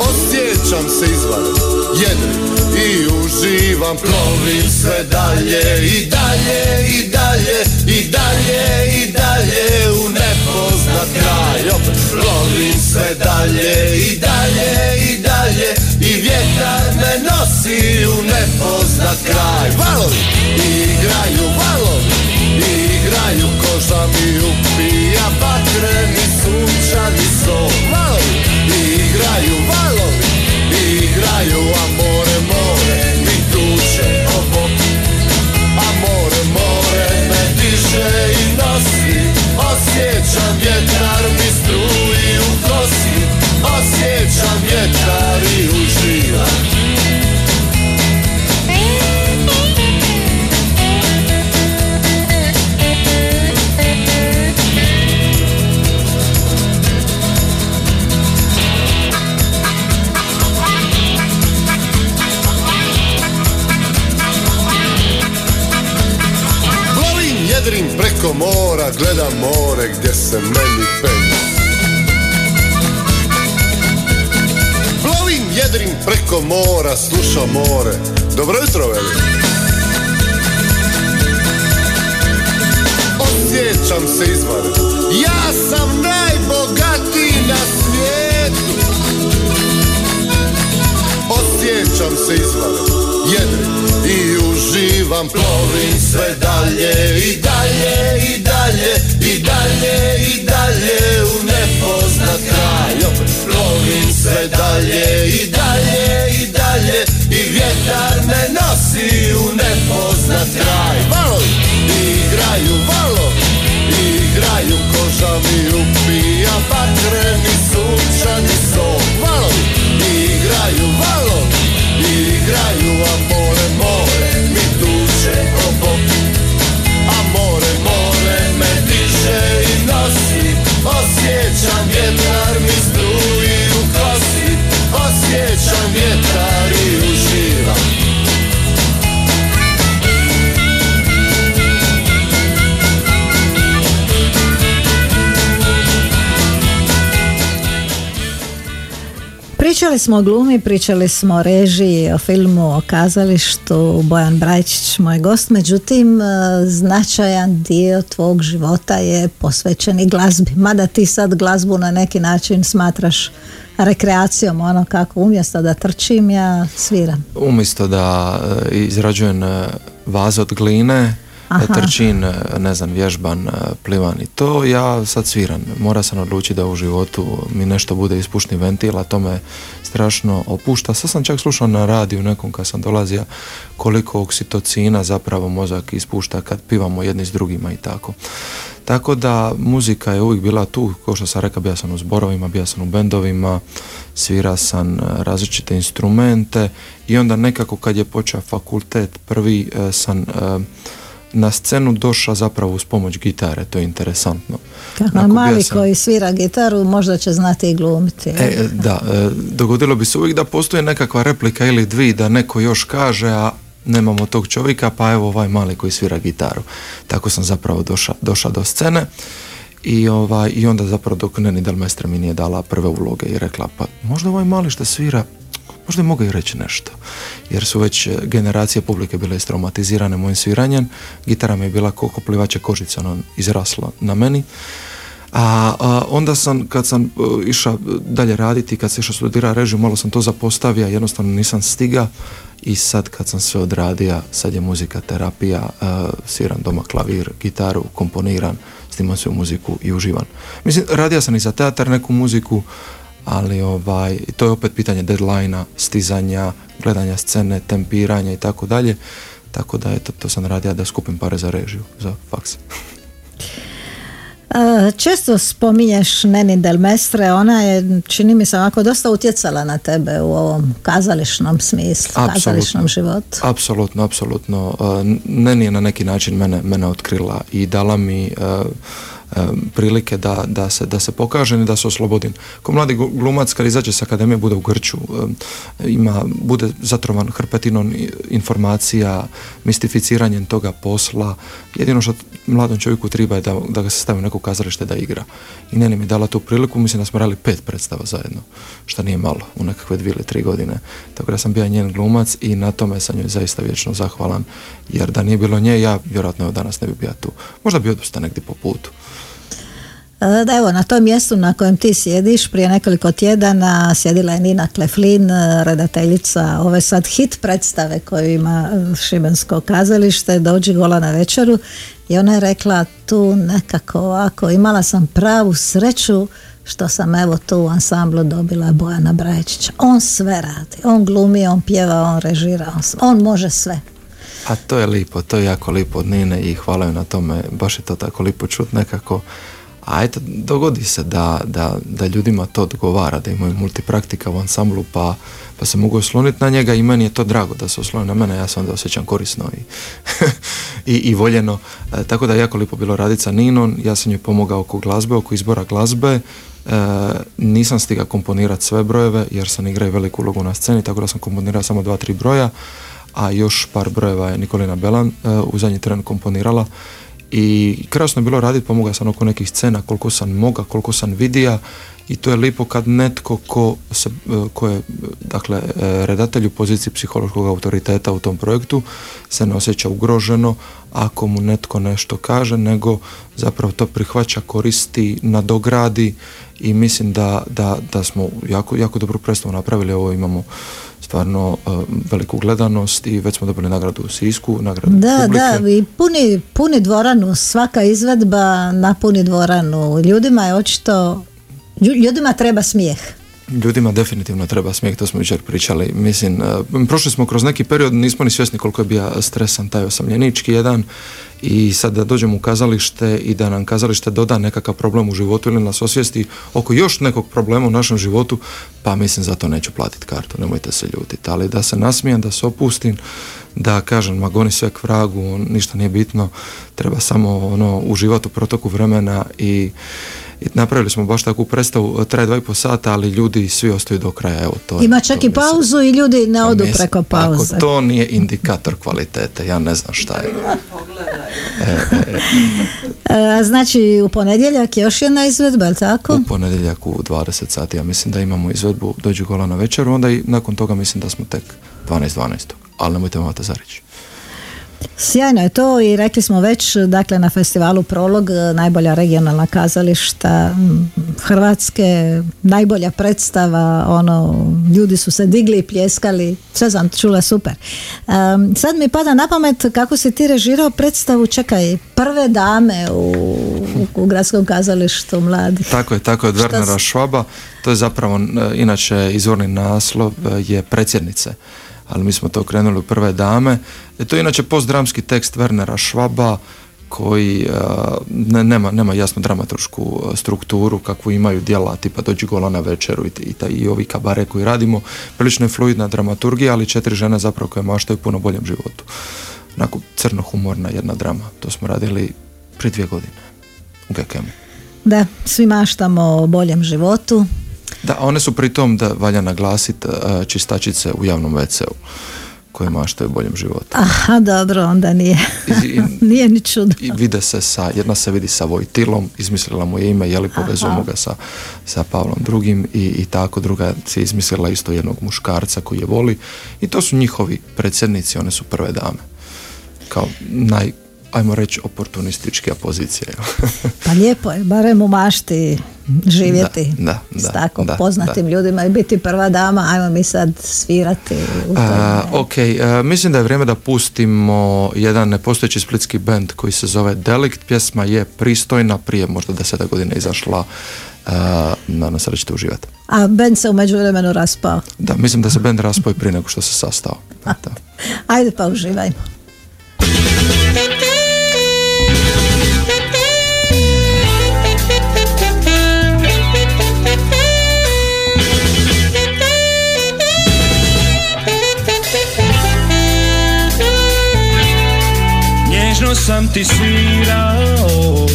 Osjećam se izvanredno, jedrim i uživam, plovim sve dalje i dalje i dalje i dalje i dalje nepoznat kraj. Opet plovim sve dalje i dalje i dalje i vjetar me nosi u nepoznat kraj. Valovi igraju, valovi igraju, koža mi upija bakreni sunčani sol. Valovi igraju, valovi igraju, a osjećam vjetar mi struji u kosi, osjećam vjetar i uživam. Mora, gledam more gdje se meni penje. Plovim, jedrim preko mora, slušam more. Dobro jutro, veli. osjećam se izvanredno Ja sam najbogatiji na svijetu Osjećam se izvanredno Jedem i uživam Plovim sve dalje i dalje i dalje I dalje i dalje u nepoznat kraj. Plovim sve dalje i dalje i dalje I vjetar me nosi u nepoznat kraj. Valovi igraju valovi Igraju koža mi upija Vatreni sunčani sol Valovi igraju valovi Igraju a Pričali smo o glumi, pričali smo o režiji, o filmu, o kazalištu, Bojan Brajčić, moj gost, međutim e, značajan dio tvog života je posvećen i glazbi, mada ti sad glazbu na neki način smatraš rekreacijom, ono kako umjesto da trčim, ja sviram. Umjesto da e, izrađujem e, vaze od gline, Aha. trčin, ne znam, vježban, plivan i to, ja sad sviram. Mora sam odlučiti da u životu mi nešto bude ispušni ventil, a to me strašno opušta. Sad sam čak slušao na radiju nekom kad sam dolazio koliko oksitocina zapravo mozak ispušta kad pivamo jedni s drugima i tako. Tako da muzika je uvijek bila tu, kao što sam rekao, bio sam u zborovima, bio sam u bendovima, svira sam e, različite instrumente i onda nekako kad je počeo fakultet prvi e, sam e, na scenu došao zapravo uz pomoć gitare, to je interesantno. Kako bio mali sam- koji svira gitaru možda će znati i glumiti. E, da, e, dogodilo bi se uvijek da postoji nekakva replika ili dvi da neko još kaže, a nemamo tog čovjeka, pa evo ovaj mali koji svira gitaru. Tako sam zapravo došao došao do scene i, ovaj, i onda zapravo dok Neni Delmestre mi nije dala prve uloge i rekla, pa možda ovaj mali što svira, možda mogao i reći nešto. Jer su već e, generacije publike bile istraumatizirane mojim sviranjem, gitara mi je bila koliko plivače kožica, ono izrasla na meni. A, a, onda sam, kad sam e, išao dalje raditi, kad sam išao studirati režiju, malo sam to zapostavio, jednostavno nisam stiga i sad kad sam sve odradio, sad je muzika terapija, e, sviram doma klavir, gitaru, komponiram, snimam sve muziku i uživam. Mislim, radio sam i za teatar neku muziku, ali ovaj, to je opet pitanje deadline stizanja, gledanja scene, tempiranja i tako dalje. Tako da eto, to sam radio da skupim pare za režiju, za faks. E, Često spominješ Neni Del Mestre, ona je, čini mi se, onako dosta utjecala na tebe u ovom kazališnom smislu, kazališnom životu. Apsolutno, apsolutno. E, Neni je na neki način mene, mene otkrila i dala mi e, prilike da, da, se, da se pokažem i da se oslobodim. Ko mladi glumac kad izađe sa akademije bude u grču, ima, bude zatrovan hrpetinom informacija, mistificiranjem toga posla. Jedino što mladom čovjeku treba je da, da ga se stavi u neko kazalište da igra. I Neni mi dala tu priliku, mislim da smo radili pet predstava zajedno, što nije malo, u nekakve dvije ili tri godine. Tako da sam bio njen glumac i na tome sam joj zaista vječno zahvalan, jer da nije bilo nje, ja vjerojatno danas ne bi bio tu. Možda bi odustao negdje po putu. E, evo, na tom mjestu na kojem ti sjediš prije nekoliko tjedana sjedila je Nina Kleflin, e, redateljica ove sad hit predstave koju ima e, Šibensko kazalište, dođi gola na večeru i ona je rekla tu nekako ovako, imala sam pravu sreću što sam evo tu u ansamblu dobila Bojana Braječića. On sve radi, on glumi, on pjeva, on režira, on, on može sve. A to je lipo, to je jako lipo od Nine i hvala joj na tome, baš je to tako lipo čut nekako. A eto, dogodi se da, da, da ljudima to odgovara, da imaju multipraktika u ansamblu pa, pa se mogu osloniti na njega i meni je to drago da se osloni na mene, ja se onda osjećam korisno i, i, i voljeno. E, tako da je jako lipo bilo raditi sa Ninom, ja sam joj pomogao oko glazbe, oko izbora glazbe. E, nisam stigao komponirati sve brojeve jer sam igrao veliku ulogu na sceni, tako da sam komponirao samo dva, tri broja a još par brojeva je Nikolina Belan e, u zadnji tren komponirala i krasno je bilo raditi, pomogao sam oko nekih scena koliko sam moga, koliko sam vidija i to je lipo kad netko ko, se, e, ko je dakle, e, redatelj u poziciji psihološkog autoriteta u tom projektu se ne osjeća ugroženo ako mu netko nešto kaže, nego zapravo to prihvaća, koristi, nadogradi. I mislim da, da, da smo jako, jako dobru predstavu napravili, ovo imamo stvarno e, veliku gledanost i već smo dobili nagradu u Sisku, nagradu Da, publike. da, i puni, puni dvoranu, svaka izvedba napuni dvoranu. Ljudima je očito, lju- ljudima treba smijeh. Ljudima definitivno treba smijeh, to smo jučer pričali. Mislim, e, prošli smo kroz neki period, nismo ni svjesni koliko je bio stresan taj osamljenički jedan i sad da dođemo u kazalište i da nam kazalište doda nekakav problem u životu ili nas osvijesti oko još nekog problema u našem životu, pa mislim za to neću platiti kartu, nemojte se ljutiti. Ali da se nasmijem, da se opustim, da kažem, ma goni sve k vragu, ništa nije bitno, treba samo ono, uživati u protoku vremena i i napravili smo baš takvu predstavu, traje dva i po sata, ali ljudi svi ostaju do kraja. Evo, to je- Ima to čak i mislim. pauzu i ljudi ne odu Mislim, preko pauze. Ako to nije indikator kvalitete, ja ne znam šta je. E, znači u ponedjeljak je još jedna izvedba, je tako? U ponedjeljak u 20 sati, ja mislim da imamo izvedbu Dođu gola na večeru, onda i nakon toga mislim da smo tek 12.12. Ali nemojte me mata zareći. Sjajno je to i rekli smo već, dakle na festivalu Prolog, e, najbolja regionalna kazališta Hrvatske, najbolja predstava, ono, ljudi su se digli i pljeskali, sve sam čula super. Em, sad mi pada na pamet kako si ti režirao predstavu, čekaj, prve dame u, u gradskom kazalištu mladih. Tako je, tako je od Wernera Švaba. To je zapravo, e, inače, izvorni naslov e, je predsjednice. Ali mi smo to krenuli u prve dame. E, to je inače postdramski tekst Wernera Švaba koji e, ne- nema, nema jasnu dramaturšku e, strukturu kakvu imaju djela tipa Dođi gola na večeru i, i, i ovi kabare koji radimo. Prilično je fluidna dramaturgija, ali četiri žene zapravo koje maštaju puno boljem životu. Onako crno-humorna jedna drama. To smo radili prije dvije godine u GKM-u. Da, svi maštamo o boljem životu. Da, one su pritom, da valja naglasiti, e, čistačice u javnom WC-u koje maštaju boljem životu. Aha, dobro, onda nije, I, i, nije ni čudno. i vide se sa, jedna se vidi sa Vojtilom, izmislila mu je ime, jeli povezujemo ga sa, sa Pavlom drugim i, i tako, druga se izmislila isto jednog muškarca koji je voli i to su njihovi predsjednici, one su prve dame. Kao naj, ajmo reći, oportunističkija pozicija. Pa lijepo je, barem u mašti živjeti Da, da, s tako da, poznatim ljudima i biti prva dama, ajmo mi sad svirati u. A, ok, a, mislim da je vrijeme da pustimo jedan nepostojeći splitski band koji se zove Delikt. Pjesma je pristojna, prije možda deseta godina izašla. A, nadam se da ćete uživati. A band se u međuvremenu raspao. Da, mislim da se band raspao i prije nego što se sastao. Da. Ajde pa uživajmo. Sam ti svirao.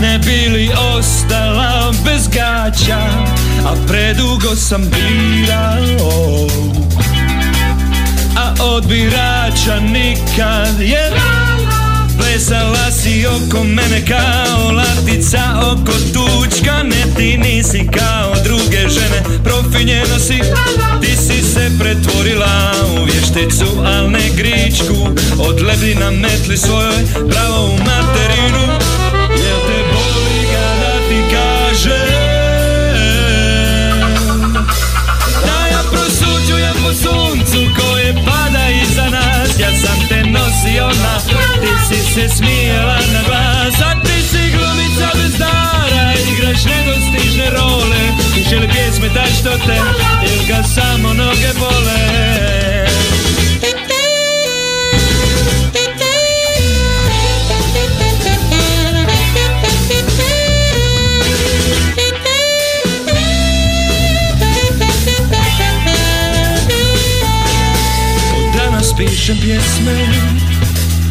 Ne bi li ostala bez gaća A predugo sam birao. A od birača nikad je Plesala si oko mene kao latica oko tučka. Ne ti nisi kao druge žene. Profinjeno si, ti si se pretvorila u vješticu Al ne gričku, od lebdina metli svojoj Pravo u materinu. Te boli da ti iza Ja sam te nosio na, ti si se smijela na glas A ti si glumica bez dara, igraš nedostižne role. Piše li pjesme tak što te, ili ga samo noge bole pišem pjesme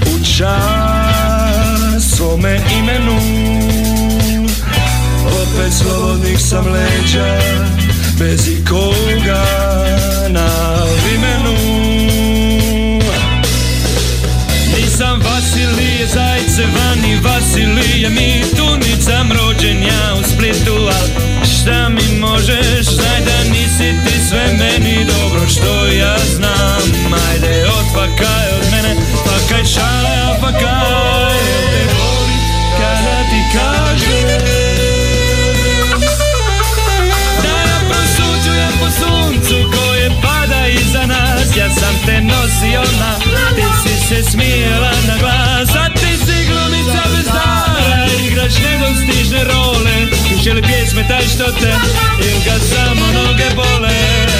u čas svome imenu. Opet slobodnih sam leđa bez ikoga na imenu Nisam Vasilije Zajcevan i Vasilije Mitunica Rođen ja u Splitu, al šta mi možeš Znaj da nisi ti sve meni dobro što ja znam. Ajde otpakaj od mene, pakaj šale, smijela na glas. A ti si glumica bez dara, igraš nedostižne role. Piše li pjesme taj što te Ili ga samo noge bole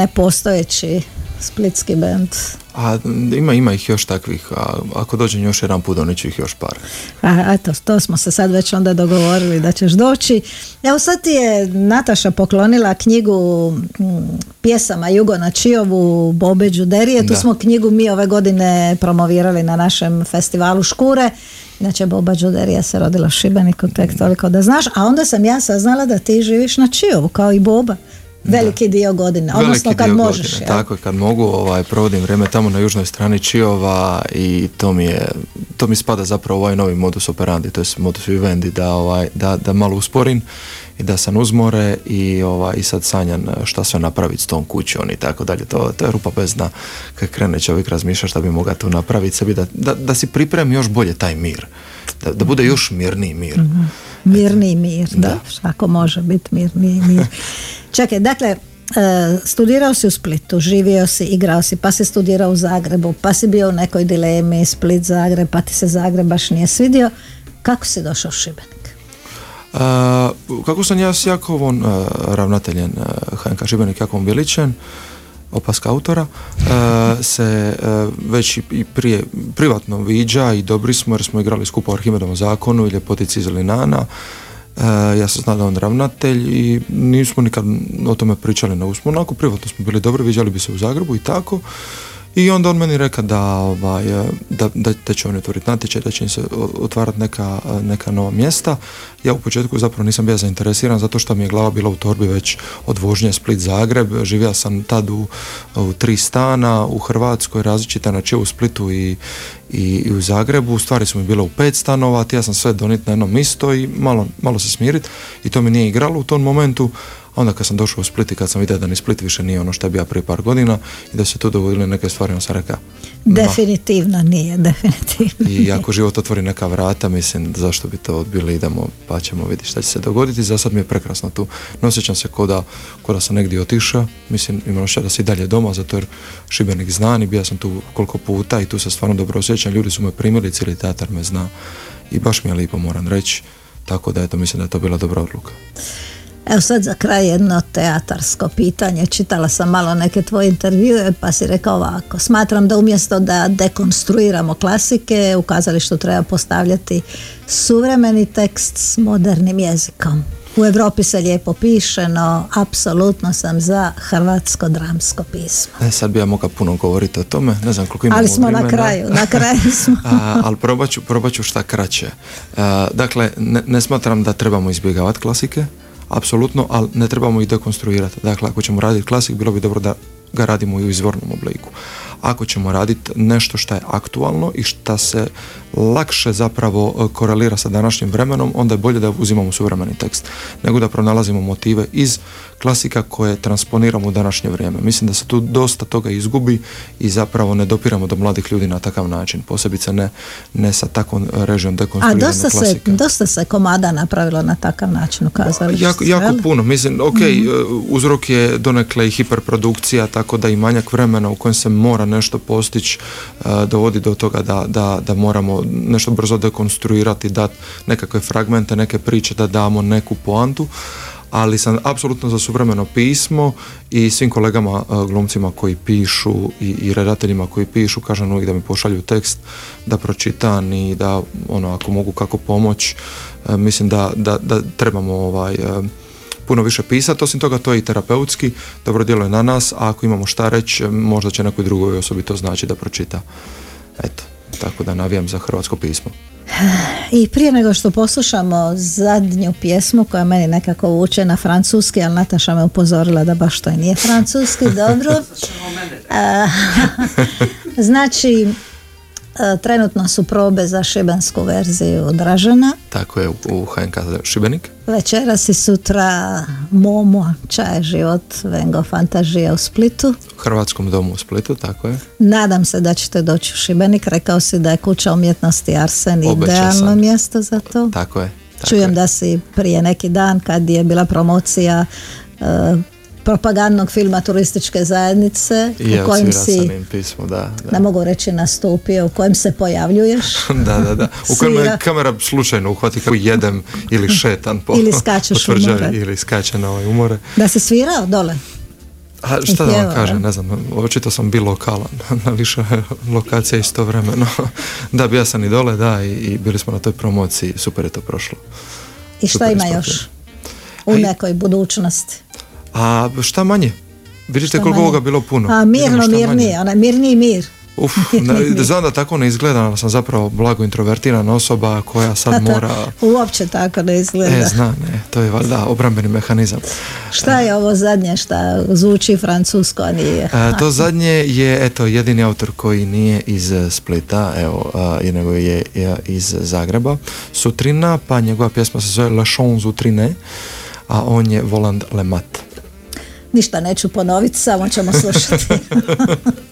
nepostojeći splitski band. A ima, ima ih još takvih, a ako dođem još jedan put, doniću ih još par. A, eto, to smo se sad već onda dogovorili da ćeš doći. Evo sad ti je Nataša poklonila knjigu mm, pjesama Jugo na Čijovu, Bobe Đuderije. Tu Da. smo knjigu mi ove godine promovirali na našem festivalu Škure. Inače, Boba Đuderija se rodila u Šibeniku, tek toliko da znaš. A onda sam ja saznala da ti živiš na Čijovu, kao i Boba. Veliki dio godine, odnosno Veliki kad dio možeš. godine, jel? Tako kad mogu, ovaj, provodim vrijeme tamo na južnoj strani Čiova i to mi je, to mi spada zapravo ovaj novi modus operandi, to je modus vivendi, da, ovaj, da, da malo usporim i da sam uzmore i, ovaj, i sad sanjan šta sve napraviti s tom kućom i tako dalje. To, to je rupa bez dna kad krene čovjek razmišlja šta bi mogao tu napraviti sebi, da, da, da si pripremi još bolje taj mir, da, da bude još mirniji mir. Mhm. Mirni mir, da, ako može biti mirni mir. Čekaj, dakle, e, studirao si u Splitu, živio si, igrao si, pa si studirao u Zagrebu, pa si bio u nekoj dilemi Split, Zagreb, pa ti se Zagreb baš nije svidio. Kako si došao u Šibenik? Kako sam ja s Jakovom, uh, ravnateljem uh, HNK Šibenik Jakovom Bilićem, opaska autora, uh, se uh, već i- prije privatno viđa i dobri smo jer smo igrali skupo Arhimedovom zakonu i Ljepotici iz Linana. Uh, ja sam znao da on ravnatelj i nismo nikad o tome pričali, nego smo onako privatno smo bili dobri, viđali bi se u Zagrebu i tako. I onda on meni reka da, ovaj, e, da, da, da će oni otvoriti natječaj, da će im se otvarati neka, e, neka nova mjesta. Ja u početku zapravo nisam bio zainteresiran zato što mi je glava bila u torbi već od vožnje Split-Zagreb. Živio sam tad u, u tri stana u Hrvatskoj, različita na u Splitu i, i, i u Zagrebu. Stvari su mi bile u pet stanova, ja sam sve donit na jedno misto i malo, malo se smirit i to mi nije igralo u tom momentu. A onda kad sam došao u Split i kad sam vidio da ni Split više nije ono što je bio prije par godina i da se tu dogodile neke stvari, on sam rekao Definitivno nije, definitivno. i ako život otvori neka vrata, mislim zašto bi to odbili, idemo pa ćemo vidjeti šta će se dogoditi. Za sad mi je prekrasno tu. Ne osjećam se ko da, ko da sam negdje otišao, mislim imam osjećaj da si i dalje doma, zato jer Šibenik znan i bio sam tu koliko puta i tu se stvarno dobro osjećam. Ljudi su me primili, cijeli teatar me zna i baš mi je lijepo moram reći. Tako da eto, mislim da je to bila dobra odluka. Evo sad za kraj jedno teatarsko pitanje. Čitala sam malo neke tvoje intervjue pa si rekao ovako. Smatram da umjesto da dekonstruiramo klasike u kazalištu treba postavljati suvremeni tekst s modernim jezikom. U Europi se lijepo piše, no apsolutno sam za hrvatsko dramsko pismo. E, sad bi ja mogao puno govoriti o tome, ne znam koliko imamo Ali smo na kraju, na kraju smo. A, ali probat ću, probat ću šta kraće. A, dakle, ne, ne smatram da trebamo izbjegavati klasike, apsolutno, ali ne trebamo ih dekonstruirati. Dakle, ako ćemo raditi klasik, bilo bi dobro da ga radimo i u izvornom obliku. Ako ćemo raditi nešto što je aktualno i šta se lakše zapravo e, korelira sa današnjim vremenom, onda je bolje da uzimamo suvremeni tekst, nego da pronalazimo motive iz klasika koje transponiramo u današnje vrijeme. Mislim da se tu dosta toga izgubi i zapravo ne dopiramo do mladih ljudi na takav način, posebice ne, ne sa takvom režijom A dekonstruirane dosta se, dosta se komada napravilo na takav način u kazalištu. Jako, jako puno, mislim, ok, e, uzrok je donekle i hiperprodukcija, tako da i manjak vremena u kojem se mora nešto postići e, dovodi do toga da, da, da moramo nešto brzo dekonstruirati, dati nekakve fragmente, neke priče, da damo neku poantu, ali sam apsolutno za suvremeno pismo i svim kolegama e, glumcima koji pišu i, i redateljima koji pišu, kažem uvijek da mi pošalju tekst da pročitam i da ono ako mogu kako pomoć e, mislim da, da, da trebamo ovaj e, puno više pisati, osim toga to je i terapeutski, dobro djeluje na nas, a ako imamo šta reći, možda će nekoj drugoj osobi to znači da pročita. Eto, tako da navijam za hrvatsko pismo. I prije nego što poslušamo zadnju pjesmu koja meni nekako vuče na francuski, ali Nataša me upozorila da baš to i nije francuski, dobro. Znači, trenutno su probe za šibensku verziju odražena. Tako je u, HNK Šibenik. Večeras i sutra Momo, Čaje život, Vengo Fantazija u Splitu. U Hrvatskom domu u Splitu, tako je. Nadam se da ćete doći u Šibenik. Rekao si da je kuća umjetnosti Arsen Obećao idealno sam. mjesto za to. Tako je. Tako Čujem je. da si prije neki dan kad je bila promocija e, propagandnog filma turističke zajednice I u kojem si, pismo, da. da. ne mogu reći nastupio, u kojem se pojavljuješ. da, da, da. U kojem me kamera slučajno uhvati kako jedem ili šetan po Ili skačeš. Ili skače na ovaj umore. Da si svirao dole? A šta da vam kažem, ne znam, očito sam bio lokalan na više lokacija istovremeno. da, bio sam i dole, da, i, i bili smo na toj promociji, super je to prošlo. I šta Super ima ispratio. još u nekoj budućnosti? A šta manje? Vidite Šta koliko manje? ovoga bilo puno. A mirno, mirnije, onaj mirniji mir. Uf, mir. znam da tako ne izgleda, ali sam zapravo blago introvertirana osoba koja sad A to mora... Uopće tako ne izgleda. E, znam, ne, to je valjda obrambeni mehanizam. Šta je ovo zadnje šta zvuči francusko, a nije? E, to zadnje je eto jedini autor koji nije iz Splita, evo, a, nego je, je iz Zagreba. Sutrina, pa njegova pjesma se zove La Chance Utrine, a on je Voland Lemat. Ništa neću ponoviti, samo ćemo slušati.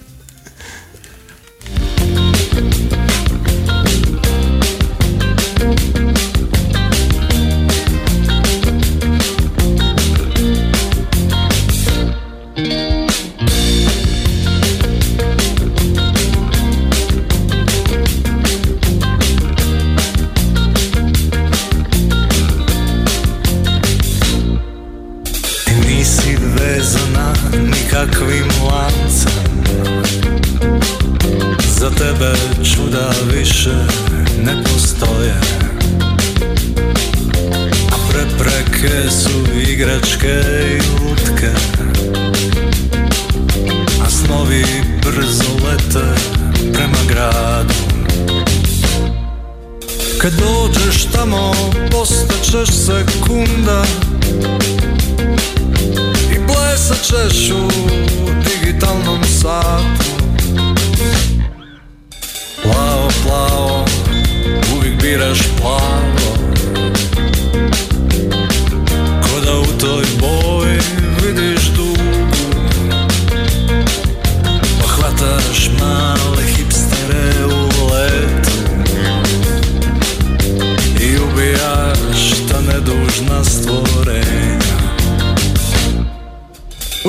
čuda više ne postoje. A prepreke su igračke i lutke A snovi brzo lete prema gradu. Kad dođeš tamo postaćeš sekunda. I plesat ćeš u digitalnom satu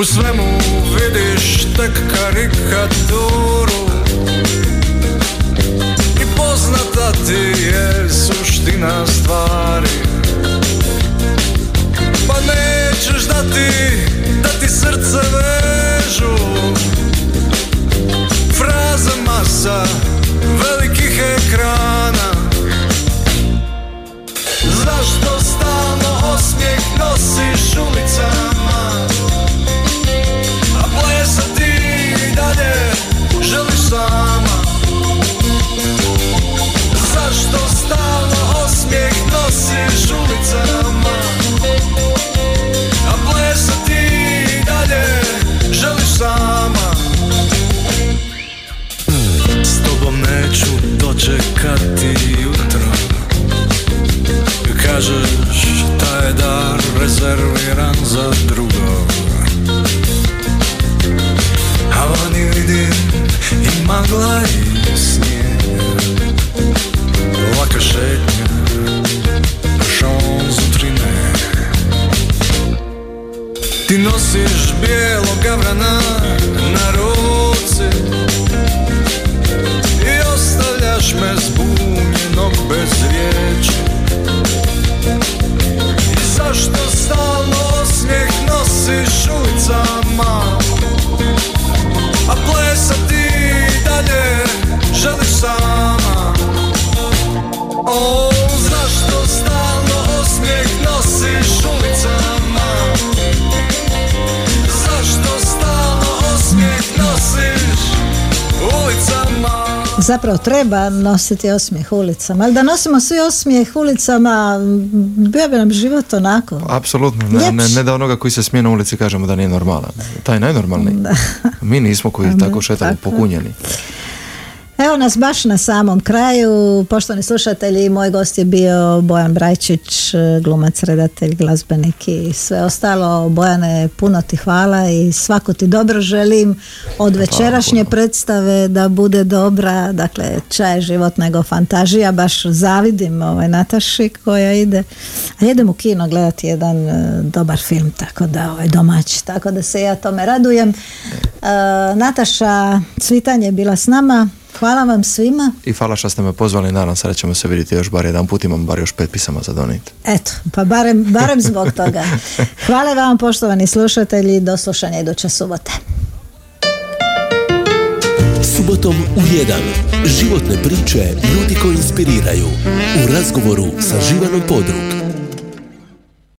u svemu vidiš tek karikaturu. I poznata ti je suština stvari. Pa nećeš da ti, da ti srce Ranzer, we Ranzer Zapravo treba nositi osmijeh ulicama, ali da nosimo svi osmijeh ulicama, bio bi nam život onako. Apsolutno, ne, ne, ne da onoga koji se smije na ulici kažemo da nije normalan. Taj najnormalniji. Mi nismo koji tako šetamo pokunjeni. Evo nas baš na samom kraju. Poštovani slušatelji, moj gost je bio Bojan Brajčić, glumac, redatelj, glazbenik i sve ostalo. Bojane, puno ti hvala i svako ti dobro želim od večerašnje predstave da bude dobra. Dakle, čaj život nego fantažija. Baš zavidim ovaj Nataši koja ide. A idem u kino gledati jedan e, dobar film, tako da ovaj domaći. Tako da se ja tome radujem. E, Nataša Cvitanje je bila s nama. Hvala vam svima. I hvala što ste me pozvali, nadam se da ćemo se vidjeti još bar jedan put, imam bar još pet pisama za donijeti. Eto, pa barem, barem zbog toga. Hvala vam poštovani slušatelji, do slušanja iduće subote. Subotom u 1. Životne priče ljudi koji inspiriraju. U razgovoru sa Živanom Podrug.